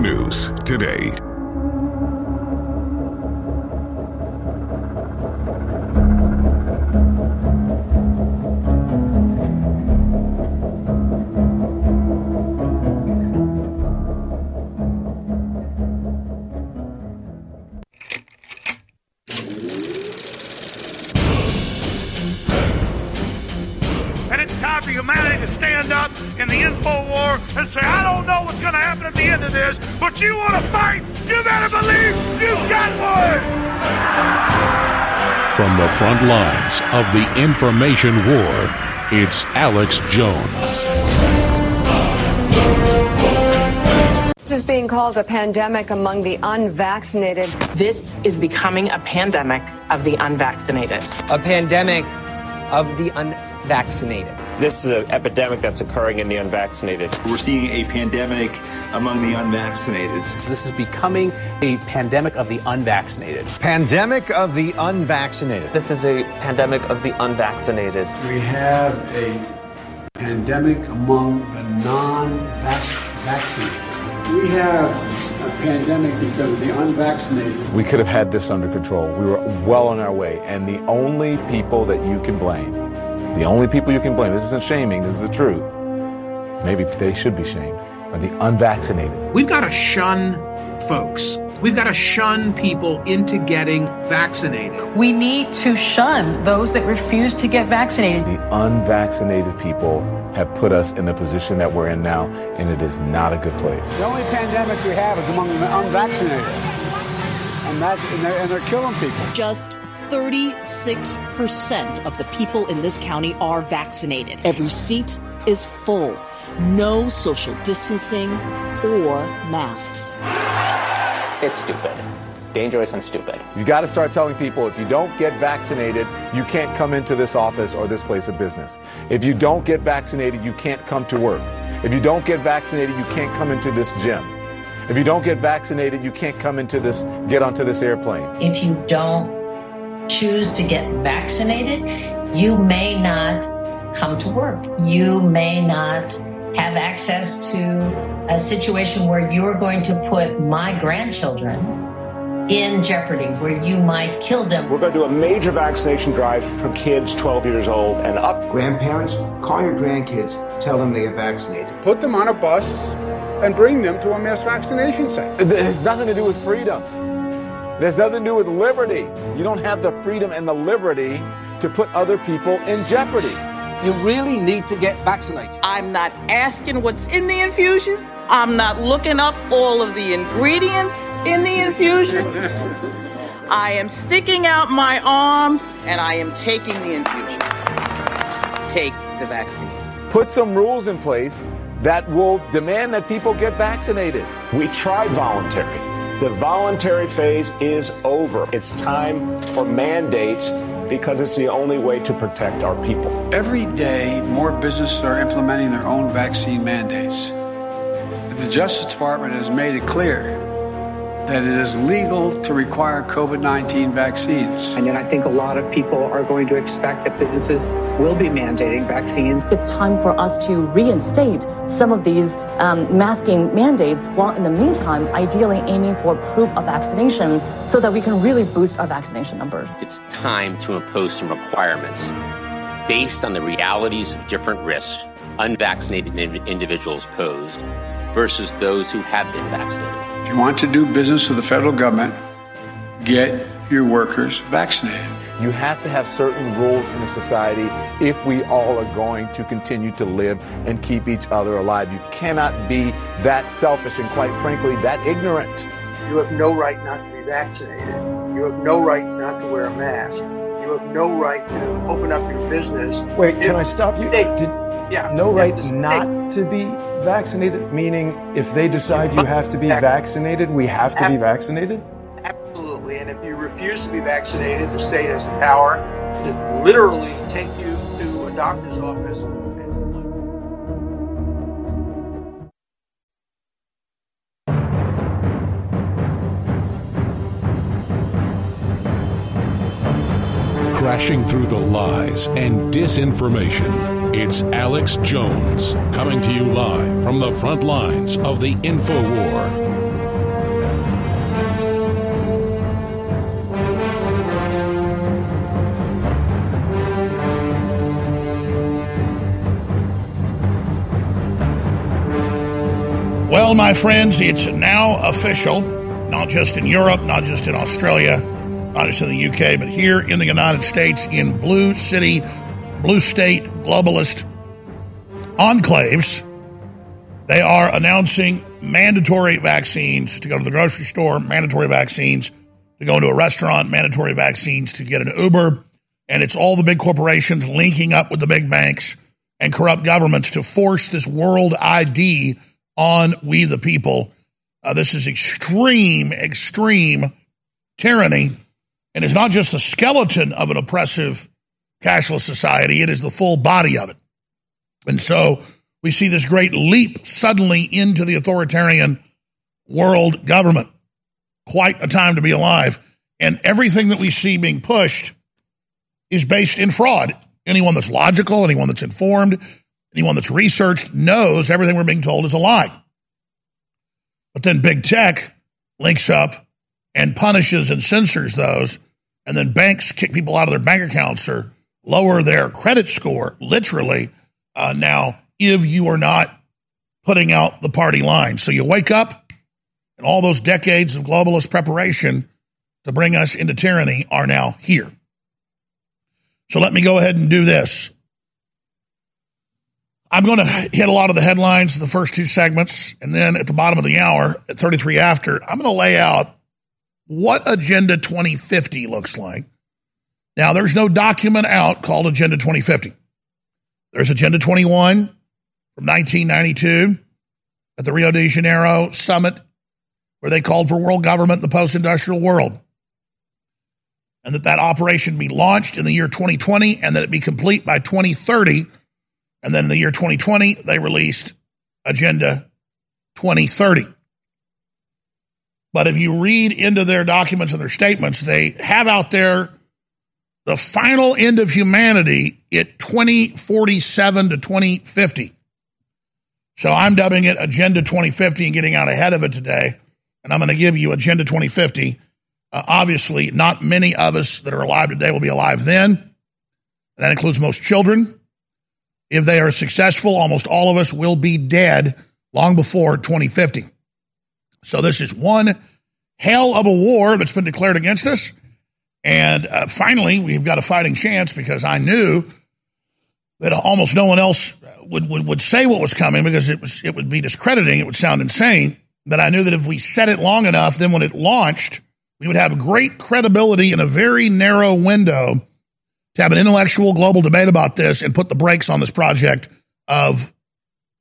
News, today. Front lines of the information war, it's Alex Jones. This is being called a pandemic among the unvaccinated. This is becoming a pandemic of the unvaccinated. A pandemic of the unvaccinated. This is an epidemic that's occurring in the unvaccinated. We're seeing a pandemic among the unvaccinated. So this is becoming a pandemic of the unvaccinated. Pandemic of the unvaccinated. This is a pandemic of the unvaccinated. We have a pandemic among the non-vaccinated. We have a pandemic because of the unvaccinated. We could have had this under control. We were well on our way. And the only people that you can blame, the only people you can blame, this isn't shaming, this is the truth. Maybe they should be shamed, are the unvaccinated. We've got to shun folks. We've got to shun people into getting vaccinated. We need to shun those that refuse to get vaccinated. The unvaccinated people have put us in the position that we're in now, and it is not a good place. The only pandemic we have is among the unvaccinated. And, that, and, they're, and they're killing people. Just 36% of the people in this county are vaccinated. Every seat is full. No social distancing or masks. It's stupid. Dangerous and stupid. You got to start telling people if you don't get vaccinated, you can't come into this office or this place of business. If you don't get vaccinated, you can't come to work. If you don't get vaccinated, you can't come into this gym. If you don't get vaccinated, you can't come into this, get onto this airplane. If you don't choose to get vaccinated, you may not come to work. You may not have access to a situation where you're going to put my grandchildren in jeopardy, where you might kill them. We're going to do a major vaccination drive for kids 12 years old and up. Grandparents, call your grandkids, tell them they are vaccinated. Put them on a bus and bring them to a mass vaccination site. It has nothing to do with freedom. There's nothing to do with liberty. You don't have the freedom and the liberty to put other people in jeopardy. You really need to get vaccinated. I'm not asking what's in the infusion. I'm not looking up all of the ingredients in the infusion. I am sticking out my arm and I am taking the infusion. Take the vaccine. Put some rules in place that will demand that people get vaccinated. We tried voluntary. The voluntary phase is over. It's time for mandates because it's the only way to protect our people. Every day, more businesses are implementing their own vaccine mandates. The Justice Department has made it clear that it is legal to require COVID 19 vaccines. And then I think a lot of people are going to expect that businesses will be mandating vaccines. It's time for us to reinstate some of these um, masking mandates, while in the meantime, ideally aiming for proof of vaccination so that we can really boost our vaccination numbers. It's time to impose some requirements based on the realities of different risks unvaccinated individuals posed versus those who have been vaccinated. If you want to do business with the federal government, get your workers vaccinated. You have to have certain rules in a society if we all are going to continue to live and keep each other alive. You cannot be that selfish and, quite frankly, that ignorant. You have no right not to be vaccinated. You have no right not to wear a mask. You have no right to open up your business. Wait, can I stop you? They, Did, yeah, no right yeah, not to be vaccinated? Meaning, if they decide you have to be vaccinated, we have to be vaccinated? Absolutely. And if you refuse to be vaccinated, the state has the power to literally take you to a doctor's office. Crashing through the lies and disinformation. It's Alex Jones coming to you live from the front lines of the info war. Well, my friends, it's now official, not just in Europe, not just in Australia, just in the UK, but here in the United States in blue city, blue state globalist enclaves. They are announcing mandatory vaccines to go to the grocery store, mandatory vaccines to go into a restaurant, mandatory vaccines to get an Uber. And it's all the big corporations linking up with the big banks and corrupt governments to force this world ID on we the people. Uh, this is extreme, extreme tyranny. And it's not just the skeleton of an oppressive cashless society, it is the full body of it. And so we see this great leap suddenly into the authoritarian world government. Quite a time to be alive. And everything that we see being pushed is based in fraud. Anyone that's logical, anyone that's informed, Anyone that's researched knows everything we're being told is a lie. But then big tech links up and punishes and censors those, and then banks kick people out of their bank accounts or lower their credit score, literally, uh, now, if you are not putting out the party line. So you wake up, and all those decades of globalist preparation to bring us into tyranny are now here. So let me go ahead and do this. I'm going to hit a lot of the headlines, in the first two segments, and then at the bottom of the hour, at 33 after, I'm going to lay out what Agenda 2050 looks like. Now, there's no document out called Agenda 2050. There's Agenda 21 from 1992 at the Rio de Janeiro summit, where they called for world government in the post industrial world. And that that operation be launched in the year 2020 and that it be complete by 2030 and then in the year 2020, they released Agenda 2030. But if you read into their documents and their statements, they have out there the final end of humanity at 2047 to 2050. So I'm dubbing it Agenda 2050 and getting out ahead of it today. And I'm going to give you Agenda 2050. Uh, obviously, not many of us that are alive today will be alive then. And that includes most children. If they are successful, almost all of us will be dead long before 2050. So this is one hell of a war that's been declared against us. And uh, finally, we've got a fighting chance because I knew that almost no one else would, would, would say what was coming because it was it would be discrediting. It would sound insane. But I knew that if we said it long enough, then when it launched, we would have great credibility in a very narrow window to have an intellectual global debate about this and put the brakes on this project of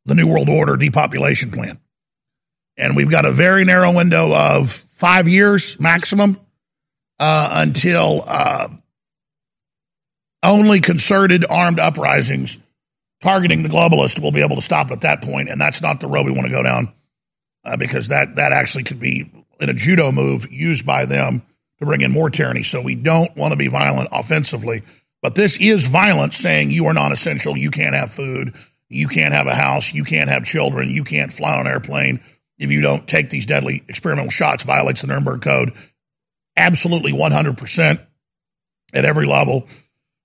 the New World Order depopulation plan. And we've got a very narrow window of five years maximum uh, until uh, only concerted armed uprisings targeting the globalists will be able to stop at that point. And that's not the road we want to go down uh, because that, that actually could be in a judo move used by them to bring in more tyranny. So we don't want to be violent offensively. But this is violence saying you are non essential, you can't have food, you can't have a house, you can't have children, you can't fly on an airplane if you don't take these deadly experimental shots, violates the Nuremberg Code. Absolutely 100% at every level.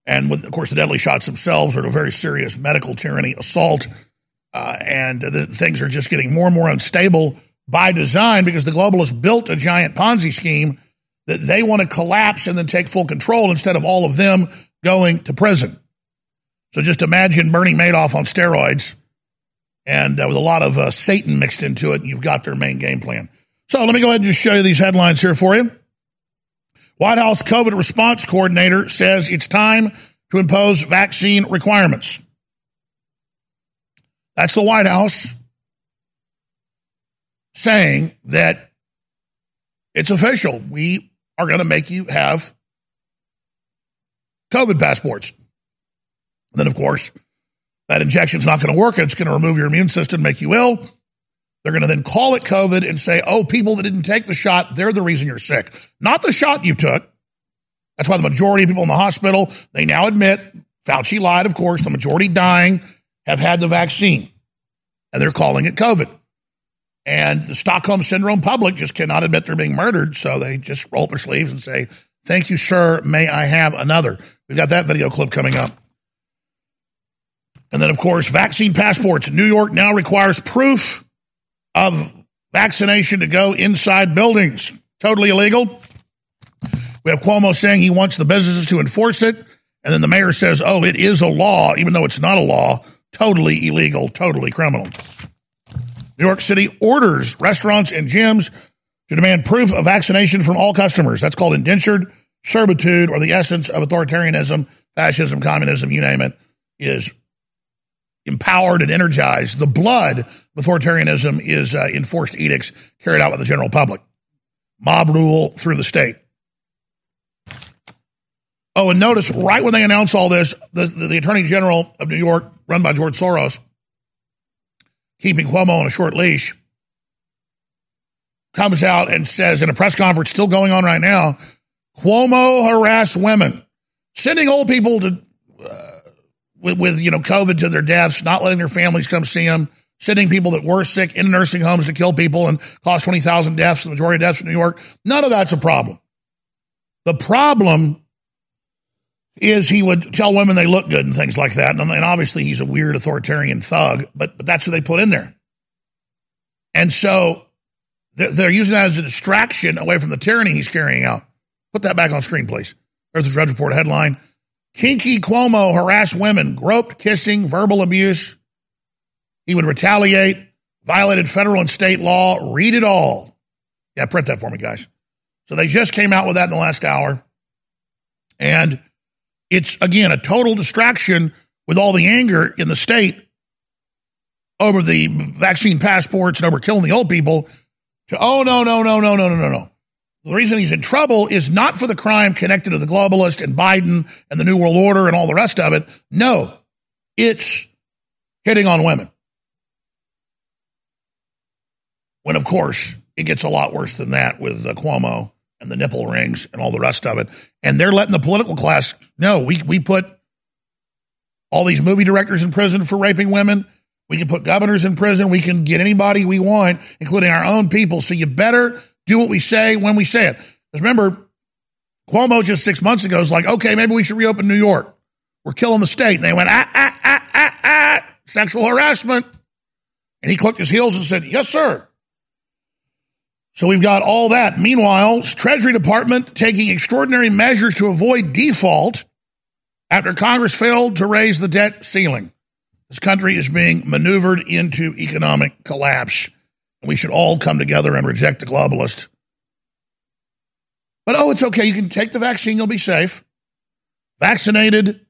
And with, of course, the deadly shots themselves are a very serious medical tyranny assault. Uh, and the, things are just getting more and more unstable by design because the globalists built a giant Ponzi scheme that they want to collapse and then take full control instead of all of them going to prison. So just imagine Bernie Madoff on steroids and uh, with a lot of uh, Satan mixed into it, you've got their main game plan. So let me go ahead and just show you these headlines here for you. White House COVID response coordinator says it's time to impose vaccine requirements. That's the White House saying that it's official. We are going to make you have COVID passports. And then, of course, that injection is not going to work. It's going to remove your immune system, make you ill. They're going to then call it COVID and say, oh, people that didn't take the shot, they're the reason you're sick, not the shot you took. That's why the majority of people in the hospital, they now admit Fauci lied, of course. The majority dying have had the vaccine, and they're calling it COVID. And the Stockholm Syndrome public just cannot admit they're being murdered, so they just roll up their sleeves and say, Thank you, sir. May I have another? We've got that video clip coming up. And then, of course, vaccine passports. New York now requires proof of vaccination to go inside buildings. Totally illegal. We have Cuomo saying he wants the businesses to enforce it. And then the mayor says, oh, it is a law, even though it's not a law. Totally illegal, totally criminal. New York City orders restaurants and gyms to demand proof of vaccination from all customers. That's called indentured servitude or the essence of authoritarianism, fascism, communism, you name it, is empowered and energized. The blood of authoritarianism is uh, enforced edicts carried out by the general public. Mob rule through the state. Oh, and notice right when they announce all this, the, the, the Attorney General of New York, run by George Soros, keeping Cuomo on a short leash, comes out and says in a press conference still going on right now, Cuomo harass women, sending old people to with, with, you know COVID to their deaths, not letting their families come see them, sending people that were sick in nursing homes to kill people and cause twenty thousand deaths, the majority of deaths in New York. None of that's a problem. The problem is he would tell women they look good and things like that. And, and obviously he's a weird authoritarian thug, but, but that's who they put in there. And so they're, they're using that as a distraction away from the tyranny he's carrying out. Put that back on screen, please. There's the Drudge Report headline. Kinky Cuomo harassed women, groped, kissing, verbal abuse. He would retaliate, violated federal and state law. Read it all. Yeah, print that for me, guys. So they just came out with that in the last hour. And it's, again, a total distraction with all the anger in the state over the vaccine passports and over killing the old people to, oh, no, no, no, no, no, no, no, no. The reason he's in trouble is not for the crime connected to the globalist and Biden and the New World Order and all the rest of it. No, it's hitting on women. When, of course, it gets a lot worse than that with uh, Cuomo and the nipple rings and all the rest of it. And they're letting the political class know we, we put all these movie directors in prison for raping women. We can put governors in prison. We can get anybody we want, including our own people. So you better do what we say when we say it. Because remember, Cuomo just six months ago was like, okay, maybe we should reopen New York. We're killing the state. And they went, ah, ah, ah, ah, ah, sexual harassment. And he clicked his heels and said, yes, sir. So we've got all that. Meanwhile, Treasury Department taking extraordinary measures to avoid default after Congress failed to raise the debt ceiling. This country is being maneuvered into economic collapse. We should all come together and reject the globalist. But oh, it's okay. You can take the vaccine, you'll be safe. Vaccinated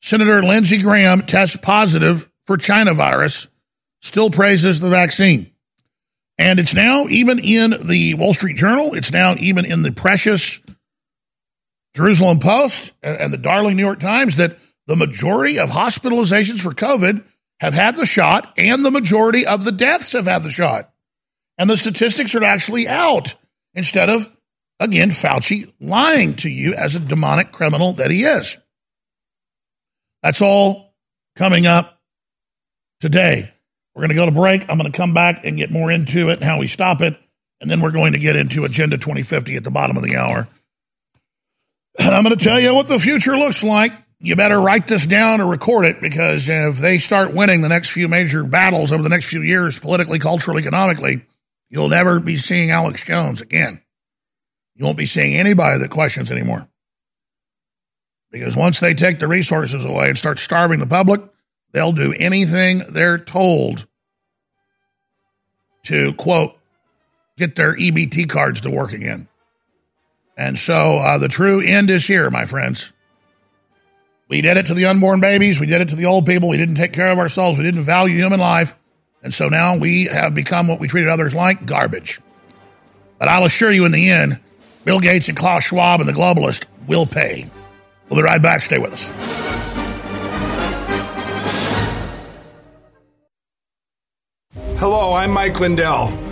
Senator Lindsey Graham tests positive for China virus, still praises the vaccine. And it's now even in the Wall Street Journal. It's now even in the precious Jerusalem Post and the darling New York Times that the majority of hospitalizations for COVID have had the shot and the majority of the deaths have had the shot. And the statistics are actually out instead of, again, Fauci lying to you as a demonic criminal that he is. That's all coming up today. We're going to go to break. I'm going to come back and get more into it and how we stop it. And then we're going to get into Agenda 2050 at the bottom of the hour. And I'm going to tell you what the future looks like. You better write this down or record it because if they start winning the next few major battles over the next few years, politically, culturally, economically, you'll never be seeing Alex Jones again. You won't be seeing anybody that questions anymore. Because once they take the resources away and start starving the public, They'll do anything they're told to, quote, get their EBT cards to work again. And so uh, the true end is here, my friends. We did it to the unborn babies. We did it to the old people. We didn't take care of ourselves. We didn't value human life. And so now we have become what we treated others like garbage. But I'll assure you in the end, Bill Gates and Klaus Schwab and the globalists will pay. We'll be right back. Stay with us. Hello, I'm Mike Lindell.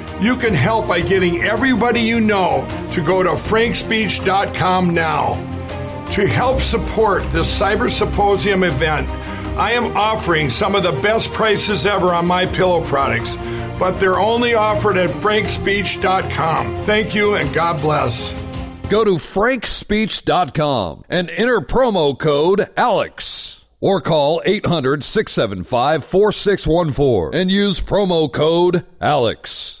You can help by getting everybody you know to go to frankspeech.com now. To help support this Cyber Symposium event, I am offering some of the best prices ever on my pillow products, but they're only offered at frankspeech.com. Thank you and God bless. Go to frankspeech.com and enter promo code ALEX or call 800 675 4614 and use promo code ALEX.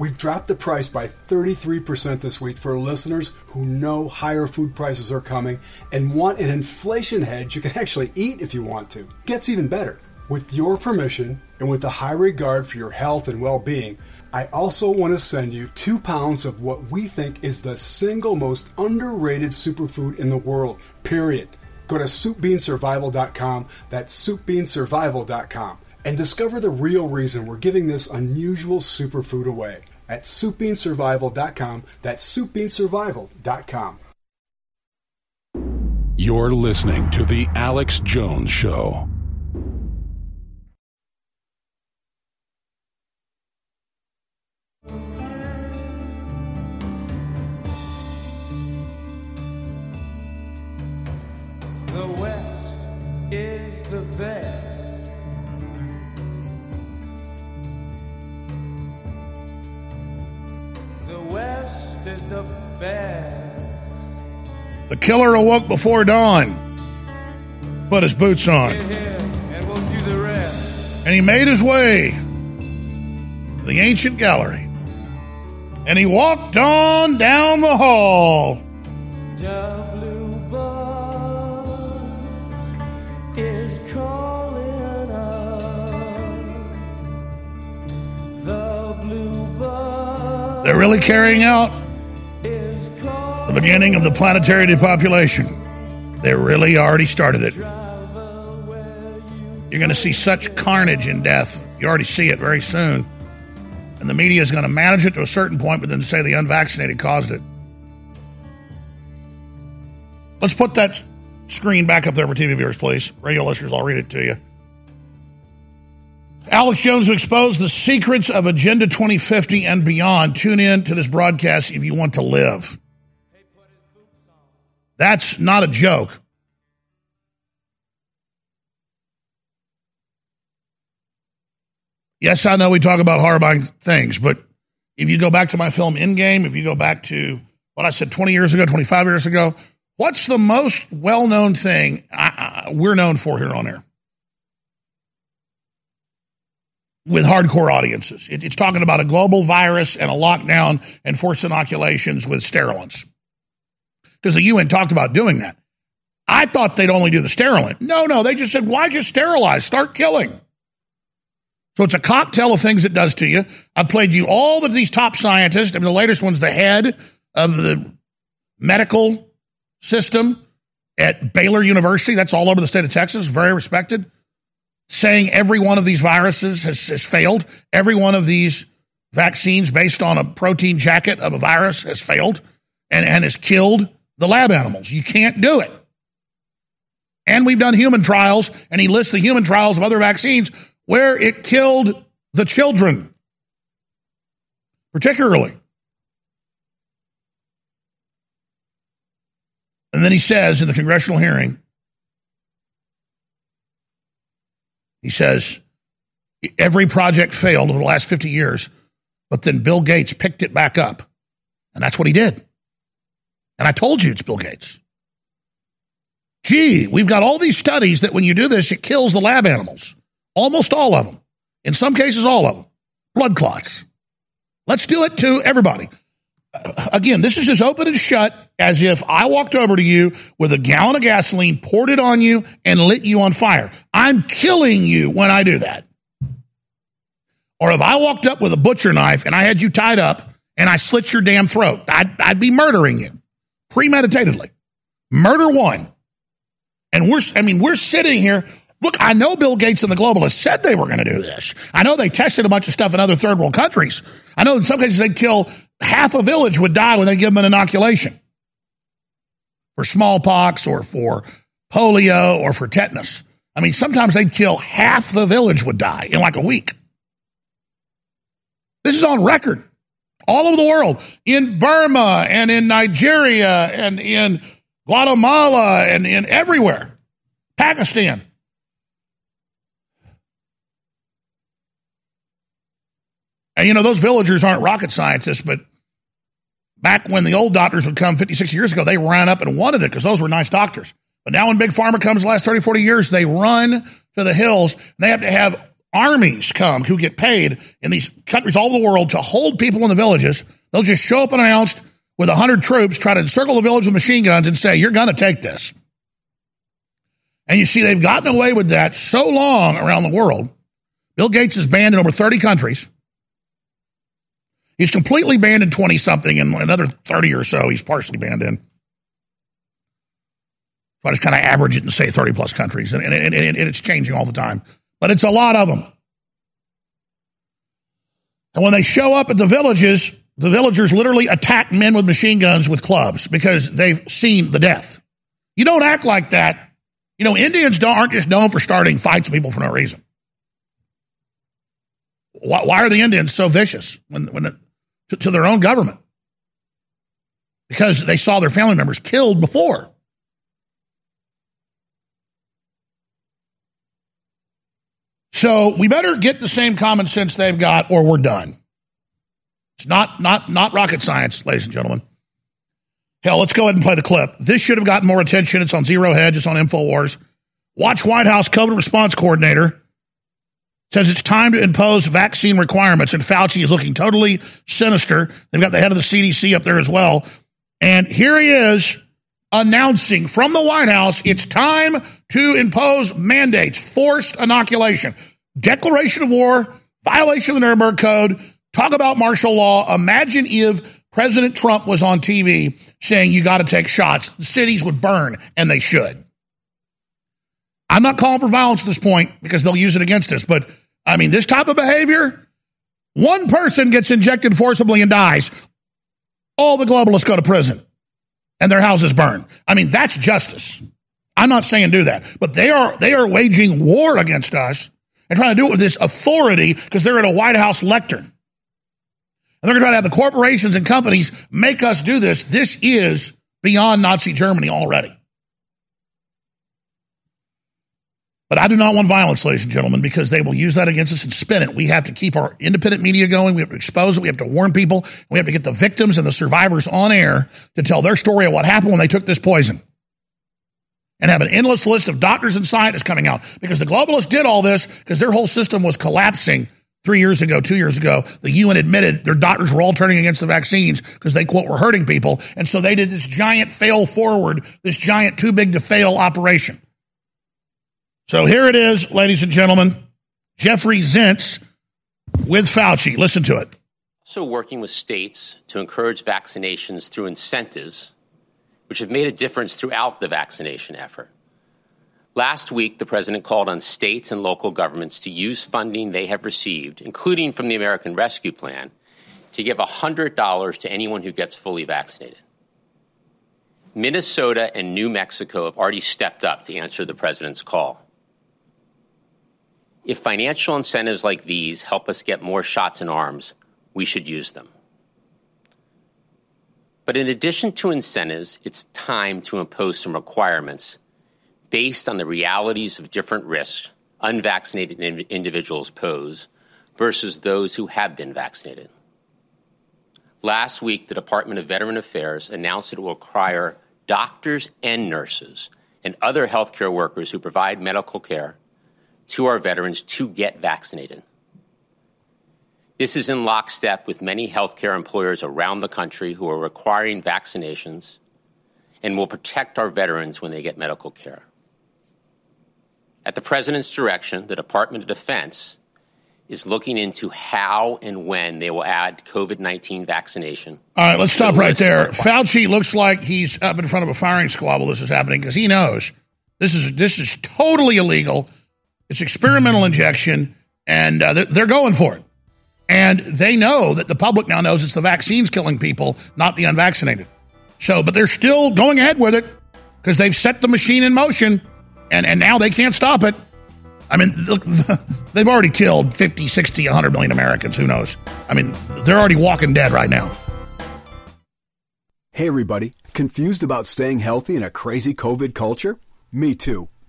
We've dropped the price by 33% this week for listeners who know higher food prices are coming and want an inflation hedge you can actually eat if you want to. Gets even better. With your permission and with a high regard for your health and well being, I also want to send you two pounds of what we think is the single most underrated superfood in the world, period. Go to soupbeansurvival.com, that's soupbeansurvival.com, and discover the real reason we're giving this unusual superfood away at soupbeansurvival.com, that's soupbeansurvival.com. You're listening to The Alex Jones Show. The West is the best. West is the best. The killer awoke before dawn, put his boots on, And we'll do the rest. and he made his way to the ancient gallery. And he walked on down the hall. The They're really carrying out the beginning of the planetary depopulation. They really already started it. You're going to see such carnage and death. You already see it very soon. And the media is going to manage it to a certain point, but then say the unvaccinated caused it. Let's put that screen back up there for TV viewers, please. Radio listeners, I'll read it to you. Alex Jones will expose the secrets of Agenda 2050 and beyond. Tune in to this broadcast if you want to live. That's not a joke. Yes, I know we talk about horrifying things, but if you go back to my film Endgame, if you go back to what I said 20 years ago, 25 years ago, what's the most well known thing I, I, we're known for here on air? With hardcore audiences. It, it's talking about a global virus and a lockdown and forced inoculations with sterilants. Because the UN talked about doing that. I thought they'd only do the sterilant. No, no, they just said, why just sterilize? Start killing. So it's a cocktail of things it does to you. I've played you all of these top scientists. I mean, the latest one's the head of the medical system at Baylor University. That's all over the state of Texas, very respected, saying every one of these viruses has, has failed. Every one of these vaccines based on a protein jacket of a virus has failed and, and has killed the lab animals. You can't do it. And we've done human trials, and he lists the human trials of other vaccines where it killed the children, particularly. And then he says in the congressional hearing, he says, every project failed over the last 50 years, but then Bill Gates picked it back up. And that's what he did. And I told you it's Bill Gates. gee, we've got all these studies that when you do this, it kills the lab animals. Almost all of them. In some cases, all of them. Blood clots. Let's do it to everybody. Again, this is as open and shut as if I walked over to you with a gallon of gasoline, poured it on you, and lit you on fire. I'm killing you when I do that. Or if I walked up with a butcher knife and I had you tied up and I slit your damn throat, I'd, I'd be murdering you premeditatedly. Murder one. And we're, I mean, we're sitting here. Look, I know Bill Gates and the globalists said they were going to do this. I know they tested a bunch of stuff in other third world countries. I know in some cases they'd kill half a village would die when they give them an inoculation for smallpox or for polio or for tetanus. I mean, sometimes they'd kill half the village would die in like a week. This is on record all over the world in Burma and in Nigeria and in Guatemala and in everywhere, Pakistan. And you know, those villagers aren't rocket scientists, but back when the old doctors would come 50, 60 years ago, they ran up and wanted it because those were nice doctors. But now when Big Pharma comes the last 30, 40 years, they run to the hills. And they have to have armies come who get paid in these countries all over the world to hold people in the villages. They'll just show up unannounced with 100 troops, try to encircle the village with machine guns and say, you're going to take this. And you see, they've gotten away with that so long around the world. Bill Gates is banned in over 30 countries. He's completely banned in 20 something, and another 30 or so he's partially banned in. So I just kind of average it and say 30 plus countries, and, and, and, and it's changing all the time. But it's a lot of them. And when they show up at the villages, the villagers literally attack men with machine guns with clubs because they've seen the death. You don't act like that. You know, Indians don't, aren't just known for starting fights with people for no reason. Why, why are the Indians so vicious when, when to, to their own government? Because they saw their family members killed before. So we better get the same common sense they've got, or we're done. It's not not not rocket science, ladies and gentlemen. Hell, let's go ahead and play the clip. This should have gotten more attention. It's on Zero Hedge. It's on Infowars. Watch White House COVID response coordinator says it's time to impose vaccine requirements, and Fauci is looking totally sinister. They've got the head of the CDC up there as well, and here he is announcing from the White House it's time to impose mandates, forced inoculation, declaration of war, violation of the Nuremberg Code, talk about martial law. Imagine if President Trump was on TV saying you got to take shots. The cities would burn, and they should. I'm not calling for violence at this point because they'll use it against us, but I mean, this type of behavior, one person gets injected forcibly and dies, all the globalists go to prison and their houses burn. I mean, that's justice. I'm not saying do that, but they are they are waging war against us and trying to do it with this authority because they're at a White House lectern. And they're going to try to have the corporations and companies make us do this. This is beyond Nazi Germany already. But I do not want violence, ladies and gentlemen, because they will use that against us and spin it. We have to keep our independent media going. We have to expose it. We have to warn people. We have to get the victims and the survivors on air to tell their story of what happened when they took this poison. And have an endless list of doctors and scientists coming out because the globalists did all this because their whole system was collapsing three years ago, two years ago. The UN admitted their doctors were all turning against the vaccines because they, quote, were hurting people. And so they did this giant fail forward, this giant too big to fail operation. So here it is, ladies and gentlemen. Jeffrey Zients with Fauci. Listen to it. Also, working with states to encourage vaccinations through incentives, which have made a difference throughout the vaccination effort. Last week, the president called on states and local governments to use funding they have received, including from the American Rescue Plan, to give $100 to anyone who gets fully vaccinated. Minnesota and New Mexico have already stepped up to answer the president's call. If financial incentives like these help us get more shots in arms, we should use them. But in addition to incentives, it's time to impose some requirements based on the realities of different risks unvaccinated in- individuals pose versus those who have been vaccinated. Last week, the Department of Veteran Affairs announced that it will require doctors and nurses and other healthcare workers who provide medical care to our veterans to get vaccinated. This is in lockstep with many healthcare employers around the country who are requiring vaccinations and will protect our veterans when they get medical care. At the President's direction, the Department of Defense is looking into how and when they will add COVID 19 vaccination. All right, let's stop right there. Fauci looks like he's up in front of a firing squad while this is happening because he knows this is this is totally illegal. It's experimental injection, and uh, they're, they're going for it. And they know that the public now knows it's the vaccines killing people, not the unvaccinated. So, but they're still going ahead with it because they've set the machine in motion, and and now they can't stop it. I mean, look, they've already killed 50, 60, 100 million Americans. Who knows? I mean, they're already walking dead right now. Hey, everybody. Confused about staying healthy in a crazy COVID culture? Me too.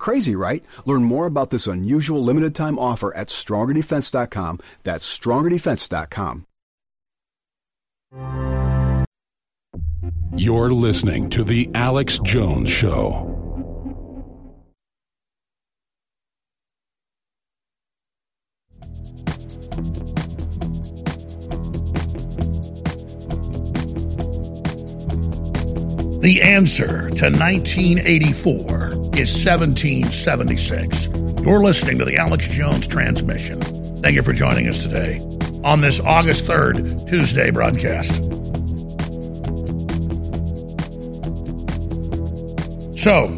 Crazy, right? Learn more about this unusual limited time offer at strongerdefense.com. That's strongerdefense.com. You're listening to The Alex Jones Show. The answer to 1984 is 1776. You're listening to the Alex Jones transmission. Thank you for joining us today on this August 3rd, Tuesday broadcast. So,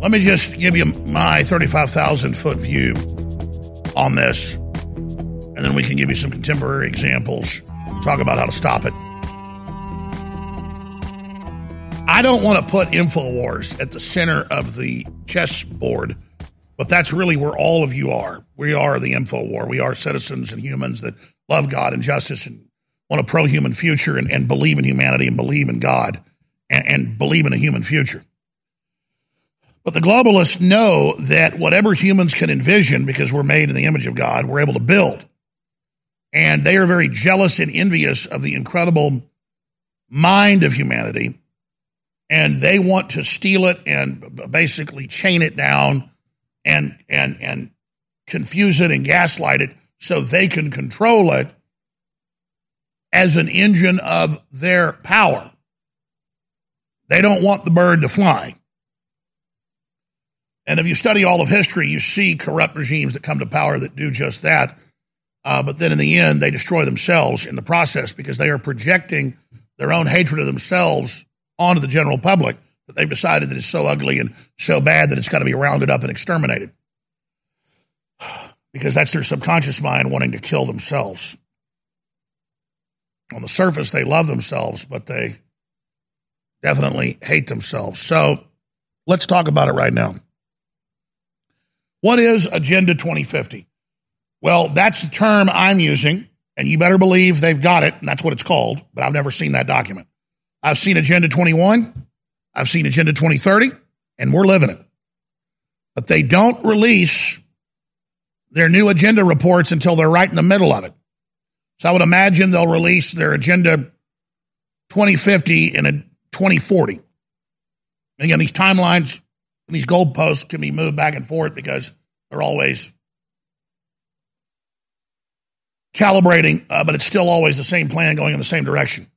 let me just give you my 35,000 foot view on this, and then we can give you some contemporary examples, talk about how to stop it. I don't want to put InfoWars at the center of the chessboard, but that's really where all of you are. We are the InfoWar. We are citizens and humans that love God and justice and want a pro human future and, and, believe in humanity and believe in God and, and believe in a human future. But the globalists know that whatever humans can envision, because we're made in the image of God, we're able to build. And they are very jealous and envious of the incredible mind of humanity and they want to steal it and basically chain it down and and and confuse it and gaslight it so they can control it as an engine of their power. They don't want the bird to fly. And if you study all of history, you see corrupt regimes that come to power that do just that. Uh, but then in the end, they destroy themselves in the process because they are projecting their own hatred of themselves onto the general public that they've decided that it's so ugly and so bad that it's got to be rounded up and exterminated. Because that's their subconscious mind wanting to kill themselves. On the surface, they love themselves, but they definitely hate themselves. So let's talk about it right now. What is Agenda 2050? Well, that's the term I'm using, and you better believe they've got it, and that's what it's called, but I've never seen that document. I've seen Agenda 21, I've seen Agenda 2030, and we're living it. But they don't release their new agenda reports until they're right in the middle of it. So I would imagine they'll release their Agenda 2050 and a 2040. And again, these timelines, and these goalposts can be moved back and forth because they're always calibrating, uh, but it's still always the same plan going in the same direction.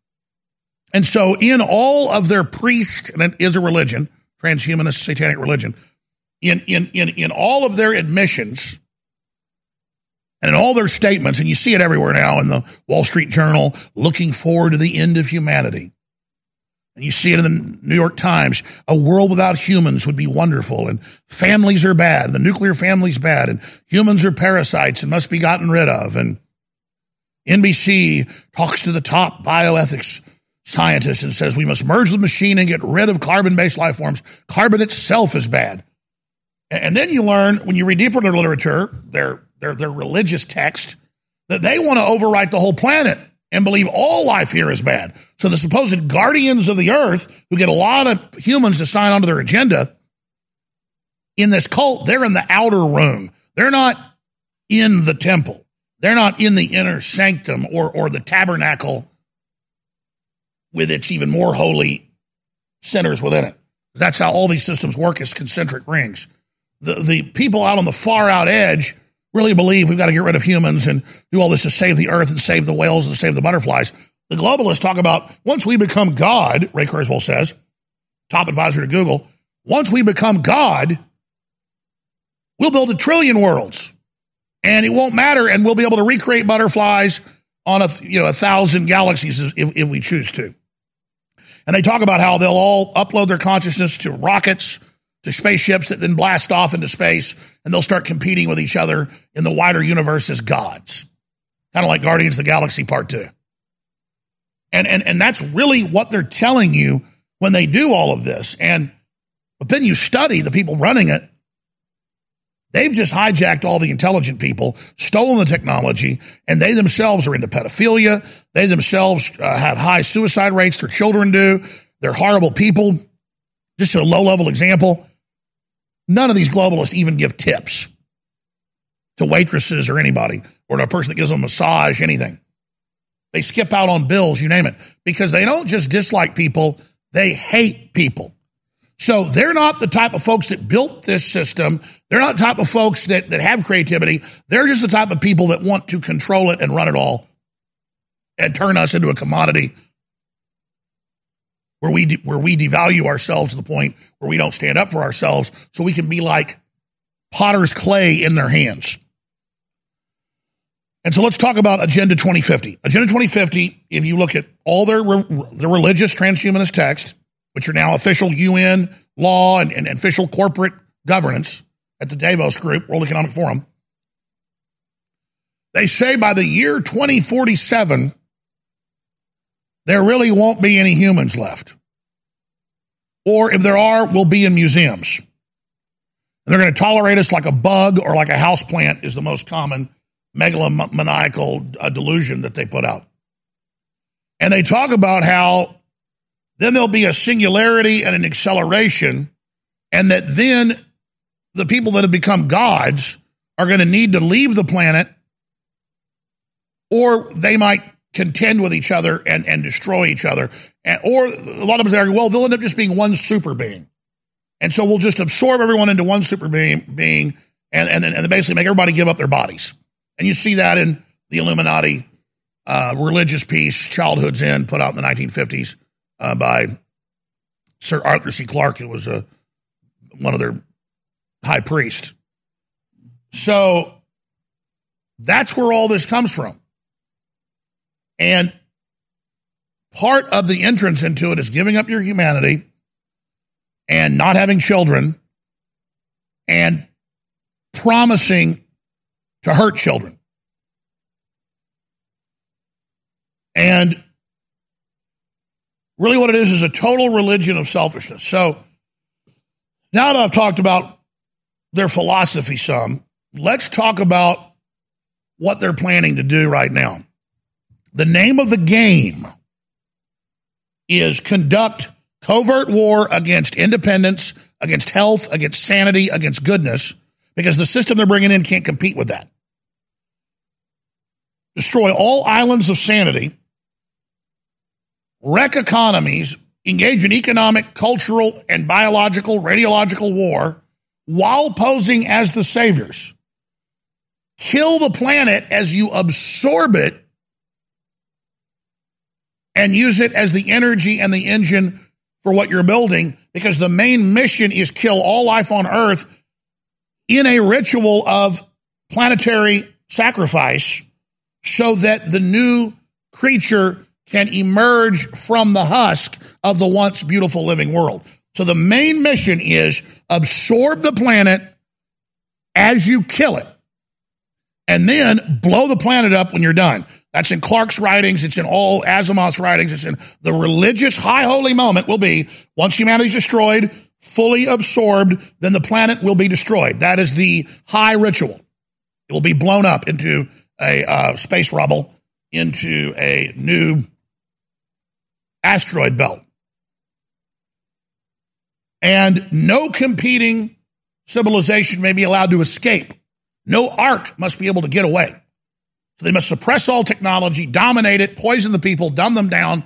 And so, in all of their priests, and it is a religion, transhumanist satanic religion, in, in, in, in all of their admissions, And in all their statements, and you see it everywhere now in the Wall Street Journal, looking forward to the end of humanity. And you see it in the New York Times. A world without humans would be wonderful. And families are bad. The nuclear family's bad. And humans are parasites and must be gotten rid of. And NBC talks to the top bioethics scientist and says we must merge the machine and get rid of carbon based life forms. Carbon itself is bad. And then you learn when you read deeper their literature, their, their, their religious text, that they want to overwrite the whole planet and believe all life here is bad. So the supposed guardians of the earth, who get a lot of humans to sign onto their agenda, in this cult, they're in the outer room. They're not in the temple. They're not in the inner sanctum or, or the tabernacle with its even more holy centers within it. That's how all these systems work as concentric rings. The, the people out on the far out edge really believe we've got to get rid of humans and do all this to save the earth and save the whales and save the butterflies. The globalists talk about once we become God, Ray Kurzweil says, top advisor to Google, once we become God, we'll build a trillion worlds and it won't matter and we'll be able to recreate butterflies on a you know a thousand galaxies if, if we choose to and they talk about how they'll all upload their consciousness to rockets to spaceships that then blast off into space and they'll start competing with each other in the wider universe as gods. Kind of like guardians of the galaxy part two. And and and that's really what they're telling you when they do all of this. And but then you study the people running it They've just hijacked all the intelligent people, stolen the technology, and they themselves are into pedophilia. They themselves uh, have high suicide rates. Their children do. They're horrible people. Just a low level example. None of these globalists even give tips to waitresses or anybody or to a person that gives them a massage, anything. They skip out on bills, you name it, because they don't just dislike people, they hate people. So they're not the type of folks that built this system. They're not the type of folks that, that have creativity. They're just the type of people that want to control it and run it all and turn us into a commodity where we, de- where we devalue ourselves to the point where we don't stand up for ourselves so we can be like potter's clay in their hands. And so let's talk about Agenda 2050. Agenda 2050, if you look at all their, their religious transhumanist texts, which are now official UN law and, and official corporate governance at the Davos Group, World Economic Forum. They say by the year 2047, there really won't be any humans left. Or if there are, we'll be in museums. And they're going to tolerate us like a bug or like a house plant is the most common megalomaniacal uh, delusion that they put out. And they talk about how then there'll be a singularity and an acceleration, and that then the people that have become gods are going to need to leave the planet, or they might contend with each other and, and destroy each other. And, or a lot of them say, well, they'll end up just being one super being. And so we'll just absorb everyone into one super being, being and, and, and basically make everybody give up their bodies. And you see that in the Illuminati uh, religious piece, Childhood's End, put out in the 1950s uh, by Sir Arthur C. Clarke, who was a, one of their high priest. So that's where all this comes from. And part of the entrance into it is giving up your humanity and not having children and promising to hurt children. And Really, what it is is a total religion of selfishness. So now that I've talked about their philosophy some, let's talk about what they're planning to do right now. The name of the game is conduct covert war against independence, against health, against sanity, against goodness, because the system they're bringing in can't compete with that. Destroy all islands of sanity wreck economies, engage in economic, cultural, and biological, radiological war while posing as the saviors. Kill the planet as you absorb it and use it as the energy and the engine for what you're building because the main mission is kill all life on earth in a ritual of planetary sacrifice so that the new creature can emerge from the husk of the once beautiful living world. So the main mission is absorb the planet as you kill it and then blow the planet up when you're done. That's in Clarke's writings. It's in all Asimov's writings. It's in the religious high holy moment will be once humanity's destroyed, fully absorbed, then the planet will be destroyed. That is the high ritual. It will be blown up into a uh, space rubble, into a new asteroid belt. And no competing civilization may be allowed to escape. No ark must be able to get away. So they must suppress all technology, dominate it, poison the people, dumb them down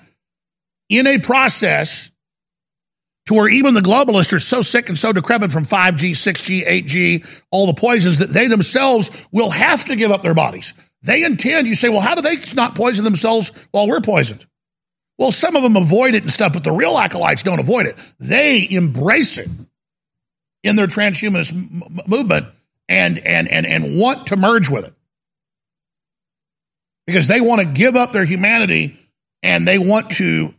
in a process to where even the globalists are so sick and so decrepit from 5G, 6G, 8G, all the poisons that they themselves will have to give up their bodies. They intend, you say, well, how do they not poison themselves while we're poisoned? Well, some of them avoid it and stuff, but the real acolytes don't avoid it. They embrace it in their transhumanist m- movement and, and, and, and want to merge with it because they want to give up their humanity and they want to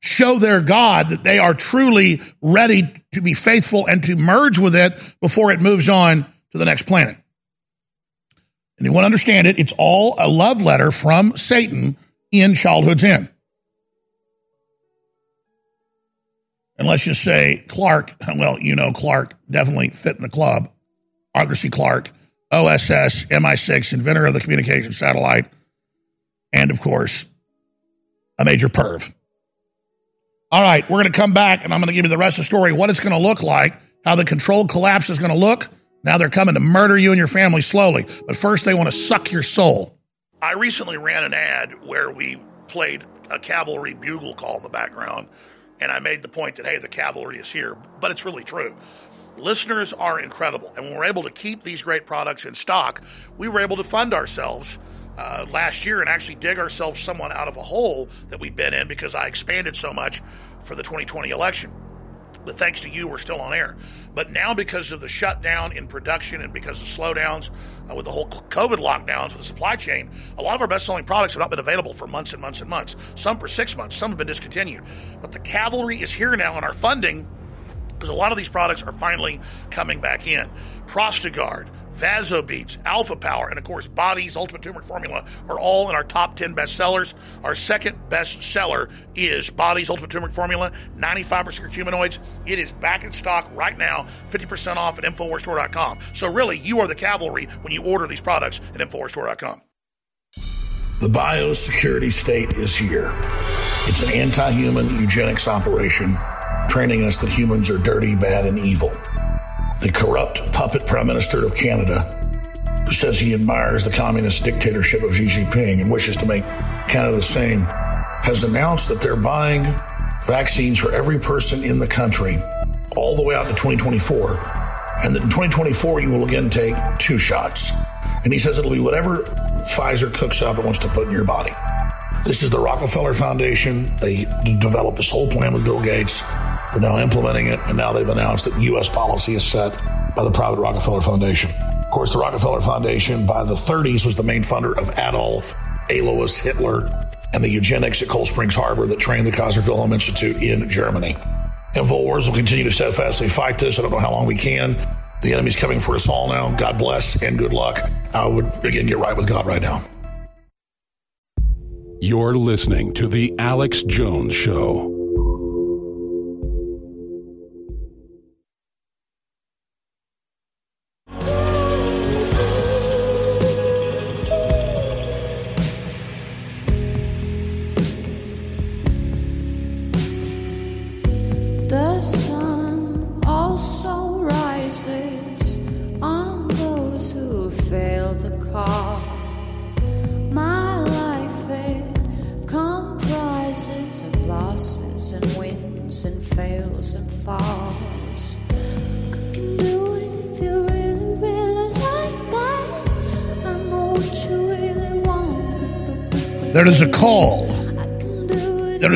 show their God that they are truly ready to be faithful and to merge with it before it moves on to the next planet. And you want to understand it, it's all a love letter from Satan in Childhood's End. And let's just say Clarke, well, you know, Clarke definitely fit in the club. Arthur C. Clarke, OSS, MI6, inventor of the communication satellite, and of course, a major perv. All right, we're going to come back and I'm going to give you the rest of the story, what it's going to look like, how the controlled collapse is going to look. Now they're coming to murder you and your family slowly. But first, they want to suck your soul. I recently ran an ad where we played a cavalry bugle call in the background, and I made the point that, hey, the cavalry is here. But it's really true. Listeners are incredible. And when we're able to keep these great products in stock, we were able to fund ourselves uh, last year and actually dig ourselves somewhat out of a hole that we've been in because I expanded so much for the 2020 election. But thanks to you, we're still on air. But now, because of the shutdown in production and because of slowdowns uh, with the whole COVID lockdowns with the supply chain, a lot of our best selling products have not been available for months and months and months. Some for six months, some have been discontinued. But the cavalry is here now, and our funding, because a lot of these products are finally coming back in. Prostagard, Vasobeats, Alpha Power, and of course, Body's Ultimate Turmeric Formula are all in our top 10 best sellers. Our second best seller is Body's Ultimate Turmeric Formula, 95% curcuminoids. It is back in stock right now, 50% off at InfoWarsStore.com. So, really, you are the cavalry when you order these products at InfoWarsStore.com. The biosecurity state is here. It's an anti human eugenics operation training us that humans are dirty, bad, and evil the corrupt puppet prime minister of Canada, who says he admires the communist dictatorship of Xi Jinping and wishes to make Canada the same, has announced that they're buying vaccines for every person in the country all the way out to 2024. And that in 2024, you will again take two shots. And he says it'll be whatever Pfizer cooks up and wants to put in your body. This is the Rockefeller Foundation. They developed this whole plan with Bill Gates. They're now implementing it, and now they've announced that U.S. policy is set by the private Rockefeller Foundation. Of course, the Rockefeller Foundation by the 30s was the main funder of Adolf, Alois Hitler, and the eugenics at Cold Springs Harbor that trained the Kaiser Wilhelm Institute in Germany. InfoWars will continue to steadfastly fight this. I don't know how long we can. The enemy's coming for us all now. God bless and good luck. I would, again, get right with God right now. You're listening to The Alex Jones Show.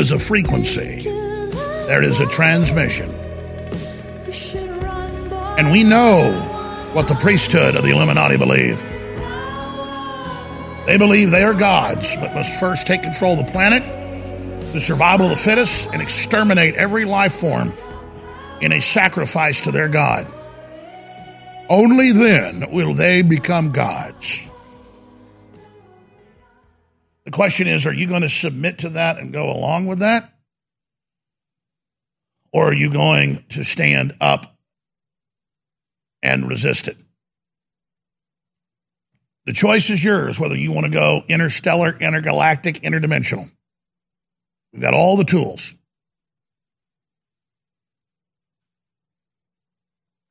Is a frequency, there is a transmission. And we know what the priesthood of the Illuminati believe. They believe they are gods, but must first take control of the planet, the survival of the fittest, and exterminate every life form in a sacrifice to their God. Only then will they become gods. Question is are you going to submit to that and go along with that? Or are you going to stand up and resist it? The choice is yours whether you want to go interstellar, intergalactic, interdimensional. We've got all the tools.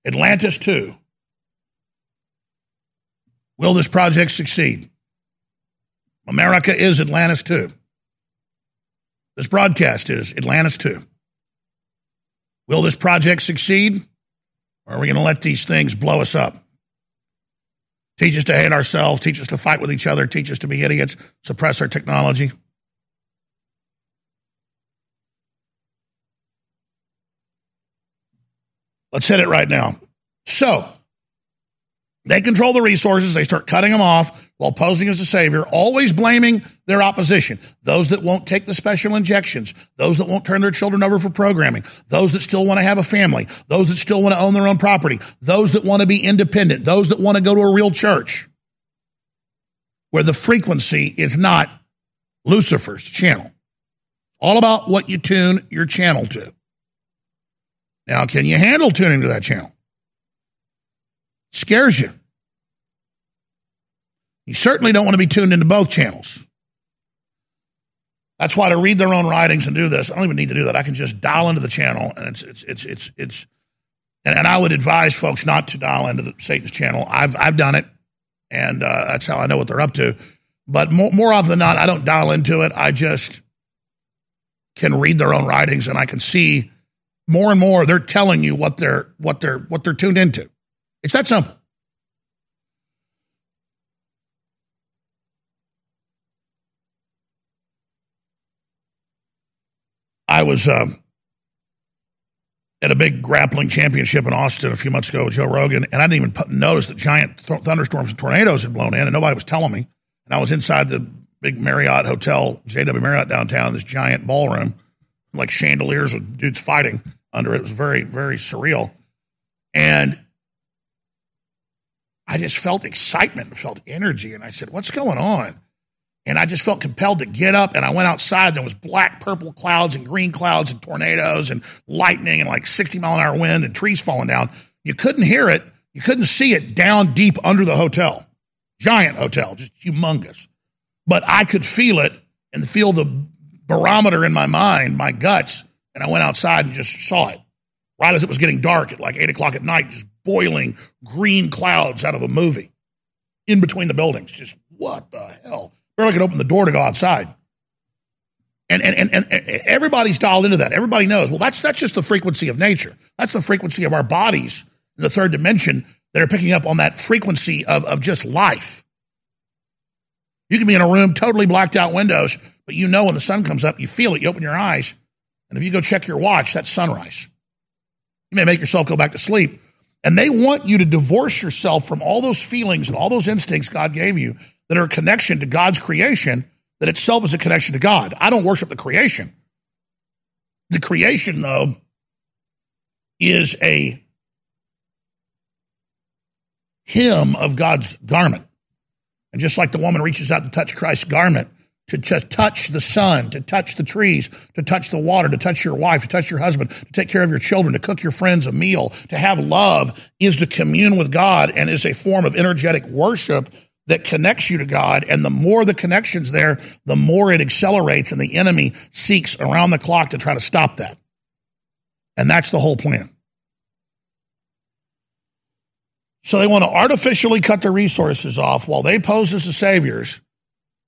Atlantis 2. Will this project succeed? America is Atlantis 2. This broadcast is Atlantis 2. Will this project succeed? Or are we going to let these things blow us up? Teach us to hate ourselves, teach us to fight with each other, teach us to be idiots, suppress our technology. Let's hit it right now. So, they control the resources, they start cutting them off while posing as a savior, always blaming their opposition. Those that won't take the special injections, those that won't turn their children over for programming, those that still want to have a family, those that still want to own their own property, those that want to be independent, those that want to go to a real church where the frequency is not Lucifer's channel. All about what you tune your channel to. Now, can you handle tuning to that channel? Scares you. You certainly don't want to be tuned into both channels. That's why to read their own writings and do this, I don't even need to do that. I can just dial into the channel, and it's it's it's it's it's. And, and I would advise folks not to dial into the Satan's channel. I've I've done it, and uh, that's how I know what they're up to. But more, more often than not, I don't dial into it. I just can read their own writings, and I can see more and more they're telling you what they're what they're what they're tuned into. It's that simple. I was um, at a big grappling championship in Austin a few months ago with Joe Rogan, and I didn't even notice that giant th- thunderstorms and tornadoes had blown in, and nobody was telling me. And I was inside the big Marriott Hotel, JW Marriott downtown, this giant ballroom, like chandeliers with dudes fighting under it. It was very, very surreal. And I just felt excitement, felt energy. And I said, What's going on? And I just felt compelled to get up and I went outside. There was black, purple clouds and green clouds and tornadoes and lightning and like 60 mile an hour wind and trees falling down. You couldn't hear it. You couldn't see it down deep under the hotel. Giant hotel, just humongous. But I could feel it and feel the barometer in my mind, my guts. And I went outside and just saw it right as it was getting dark at like eight o'clock at night, just boiling green clouds out of a movie in between the buildings. Just what the hell? Barely could open the door to go outside. And, and, and, and everybody's dialed into that. Everybody knows. Well, that's, that's just the frequency of nature. That's the frequency of our bodies in the third dimension that are picking up on that frequency of, of just life. You can be in a room, totally blacked out windows, but you know when the sun comes up, you feel it, you open your eyes, and if you go check your watch, that's sunrise. You may make yourself go back to sleep. And they want you to divorce yourself from all those feelings and all those instincts God gave you that are a connection to God's creation, that itself is a connection to God. I don't worship the creation. The creation, though, is a hymn of God's garment. And just like the woman reaches out to touch Christ's garment, to just touch the sun, to touch the trees, to touch the water, to touch your wife, to touch your husband, to take care of your children, to cook your friends a meal, to have love is to commune with God and is a form of energetic worship that connects you to God. And the more the connections there, the more it accelerates and the enemy seeks around the clock to try to stop that. And that's the whole plan. So they want to artificially cut the resources off while they pose as the saviors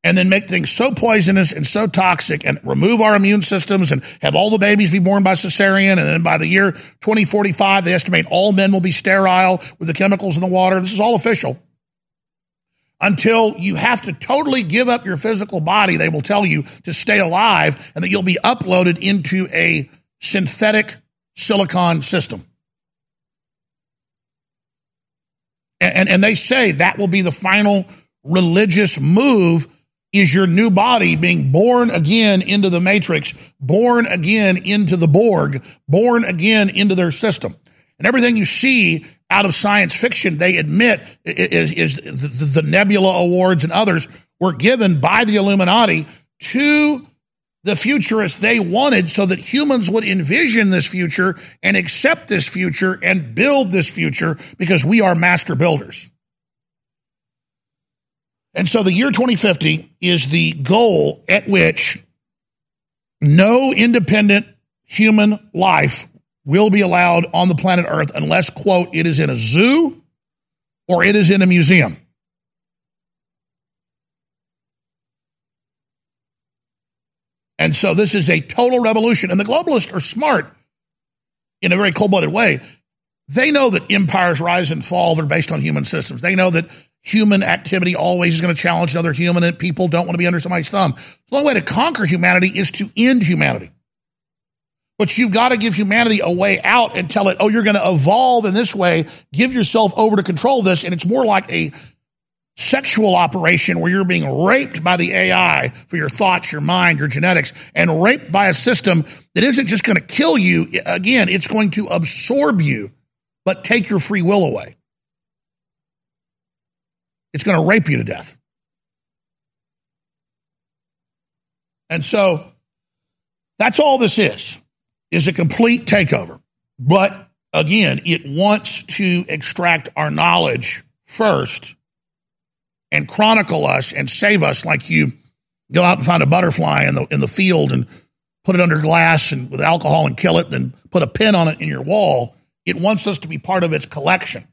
and then make things so poisonous and so toxic and remove our immune systems and have all the babies be born by cesarean. And then by the year 2045, they estimate all men will be sterile with the chemicals in the water. This is all official. Until you have to totally give up your physical body, they will tell you to stay alive and that you'll be uploaded into a synthetic silicon system. And, and, and they say that will be the final religious move is your new body being born again into the matrix, born again into the Borg, born again into their system. And everything you see out of science fiction, they admit is, is the, the Nebula Awards and others were given by the Illuminati to the futurists they wanted so that humans would envision this future and accept this future and build this future because we are master builders. And so the year 2050 is the goal at which no independent human life will be allowed on the planet Earth unless, quote, it is in a zoo or it is in a museum. And so this is a total revolution. And the globalists are smart in a very cold blooded way. They know that empires rise and fall, they're based on human systems. They know that human activity always is going to challenge another human and people don't want to be under somebody's thumb. The only way to conquer humanity is to end humanity. But you've got to give humanity a way out and tell it, oh, you're going to evolve in this way, give yourself over to control this. And it's more like a sexual operation where you're being raped by the AI for your thoughts, your mind, your genetics, and raped by a system that isn't just going to kill you. Again, it's going to absorb you, but take your free will away. It's going to rape you to death. And so that's all this is is a complete takeover. But again, it wants to extract our knowledge first and chronicle us and save us like you go out and find a butterfly in the in the field and put it under glass and with alcohol and kill it, then put a pin on it in your wall. It wants us to be part of its collection.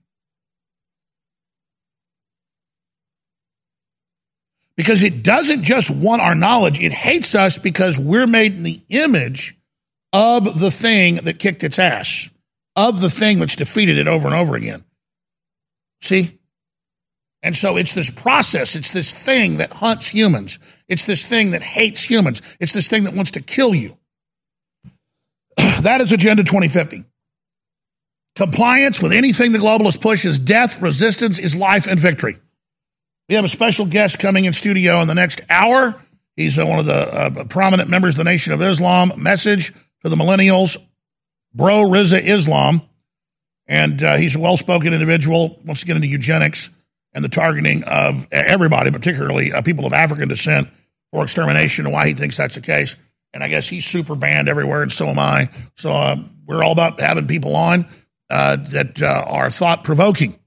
Because it doesn't just want our knowledge, it hates us because we're made in the image of the thing that kicked its ass, of the thing that's defeated it over and over again. See? And so it's this process, it's this thing that hunts humans, it's this thing that hates humans, it's this thing that wants to kill you. that is Agenda 2050. Compliance with anything the globalists push is death, resistance is life, and victory. We have a special guest coming in studio in the next hour. He's uh, one of the uh, prominent members of the Nation of Islam. Message to the millennials, bro Rizza Islam. And uh, he's a well spoken individual, wants to get into eugenics and the targeting of everybody, particularly uh, people of African descent, for extermination and why he thinks that's the case. And I guess he's super banned everywhere, and so am I. So uh, we're all about having people on uh, that uh, are thought provoking.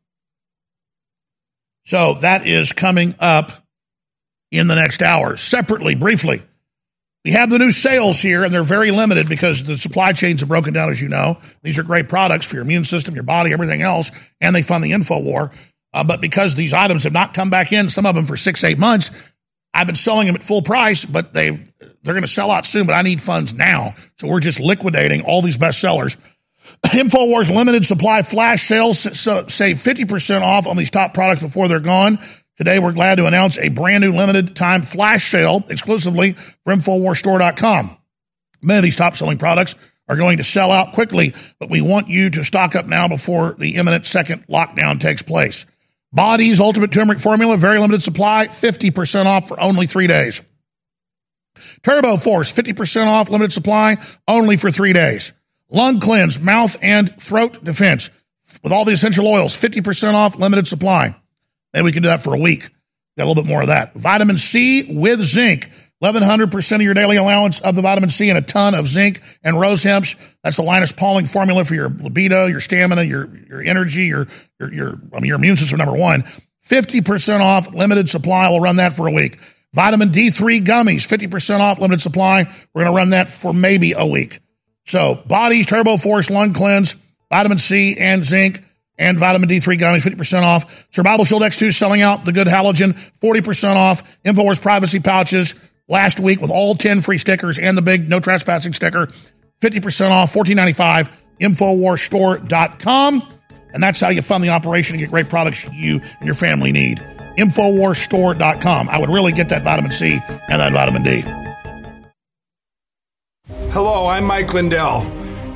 So that is coming up in the next hour. Separately, briefly, we have the new sales here, and they're very limited because the supply chains are broken down, as you know. These are great products for your immune system, your body, everything else, and they fund the info war. Uh, but because these items have not come back in, some of them for six, eight months, I've been selling them at full price, but they they're going to sell out soon. But I need funds now, so we're just liquidating all these best sellers. Infowars limited supply flash sales so save fifty percent off on these top products before they're gone. Today, we're glad to announce a brand new limited time flash sale exclusively for InfoWarsStore.com. Many of these top selling products are going to sell out quickly, but we want you to stock up now before the imminent second lockdown takes place. Body's Ultimate Turmeric Formula, very limited supply, 50% off for only three days. Turbo Force, 50% off, limited supply, only for three days. Lung Cleanse, Mouth and Throat Defense, with all the essential oils, 50% off, limited supply. Maybe we can do that for a week. Got a little bit more of that. Vitamin C with zinc. 1100% of your daily allowance of the vitamin C and a ton of zinc and rose hemps. That's the Linus Pauling formula for your libido, your stamina, your, your energy, your, your, your, I mean, your immune system, number one. 50% off, limited supply. We'll run that for a week. Vitamin D3 gummies, 50% off, limited supply. We're going to run that for maybe a week. So, Bodies, Turbo Force, Lung Cleanse, Vitamin C and zinc and vitamin D3 gummies, 50% off. Survival Shield X2 selling out. The good halogen, 40% off. InfoWars privacy pouches last week with all 10 free stickers and the big no trespassing sticker, 50% off, 14.95. InfoWarsStore.com. And that's how you fund the operation and get great products you and your family need. InfoWarsStore.com. I would really get that vitamin C and that vitamin D. Hello, I'm Mike Lindell.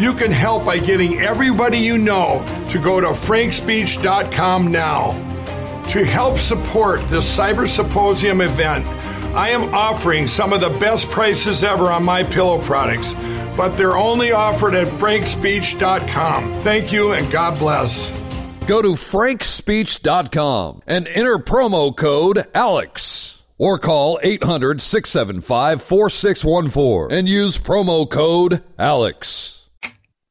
You can help by getting everybody you know to go to frankspeech.com now. To help support this Cyber Symposium event, I am offering some of the best prices ever on my pillow products, but they're only offered at frankspeech.com. Thank you and God bless. Go to frankspeech.com and enter promo code ALEX or call 800 675 4614 and use promo code ALEX.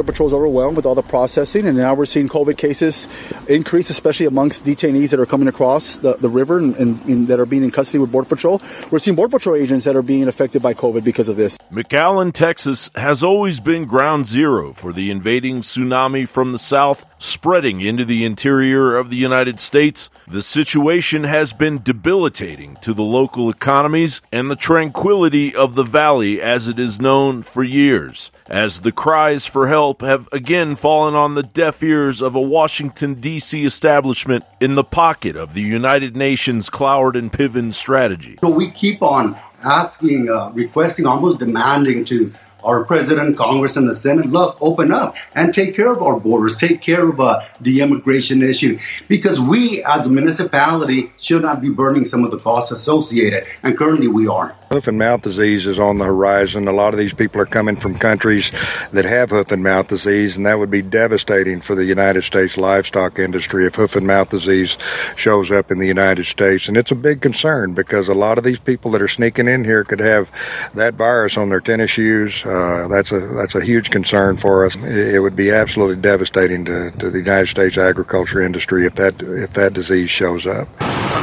Border Patrol's overwhelmed with all the processing, and now we're seeing COVID cases increase, especially amongst detainees that are coming across the, the river and, and, and that are being in custody with Border Patrol. We're seeing Border Patrol agents that are being affected by COVID because of this. McAllen, Texas has always been ground zero for the invading tsunami from the south spreading into the interior of the United States. The situation has been debilitating to the local economies and the tranquility of the valley as it is known for years, as the cries for help have again fallen on the deaf ears of a Washington, D.C. establishment in the pocket of the United Nations Cloward and Piven strategy. So we keep on asking, uh, requesting, almost demanding to our president, Congress, and the Senate, look, open up and take care of our borders, take care of uh, the immigration issue, because we, as a municipality, should not be burning some of the costs associated, and currently we are. Hoof and mouth disease is on the horizon. A lot of these people are coming from countries that have hoof and mouth disease, and that would be devastating for the United States livestock industry if hoof and mouth disease shows up in the United States. And it's a big concern because a lot of these people that are sneaking in here could have that virus on their tennis shoes. Uh, that's a that's a huge concern for us. It, it would be absolutely devastating to, to the United States agriculture industry if that if that disease shows up.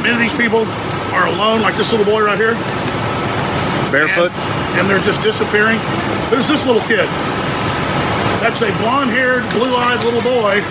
Many of these people are alone, like this little boy right here. Barefoot? And, and they're just disappearing. There's this little kid. That's a blonde haired, blue eyed little boy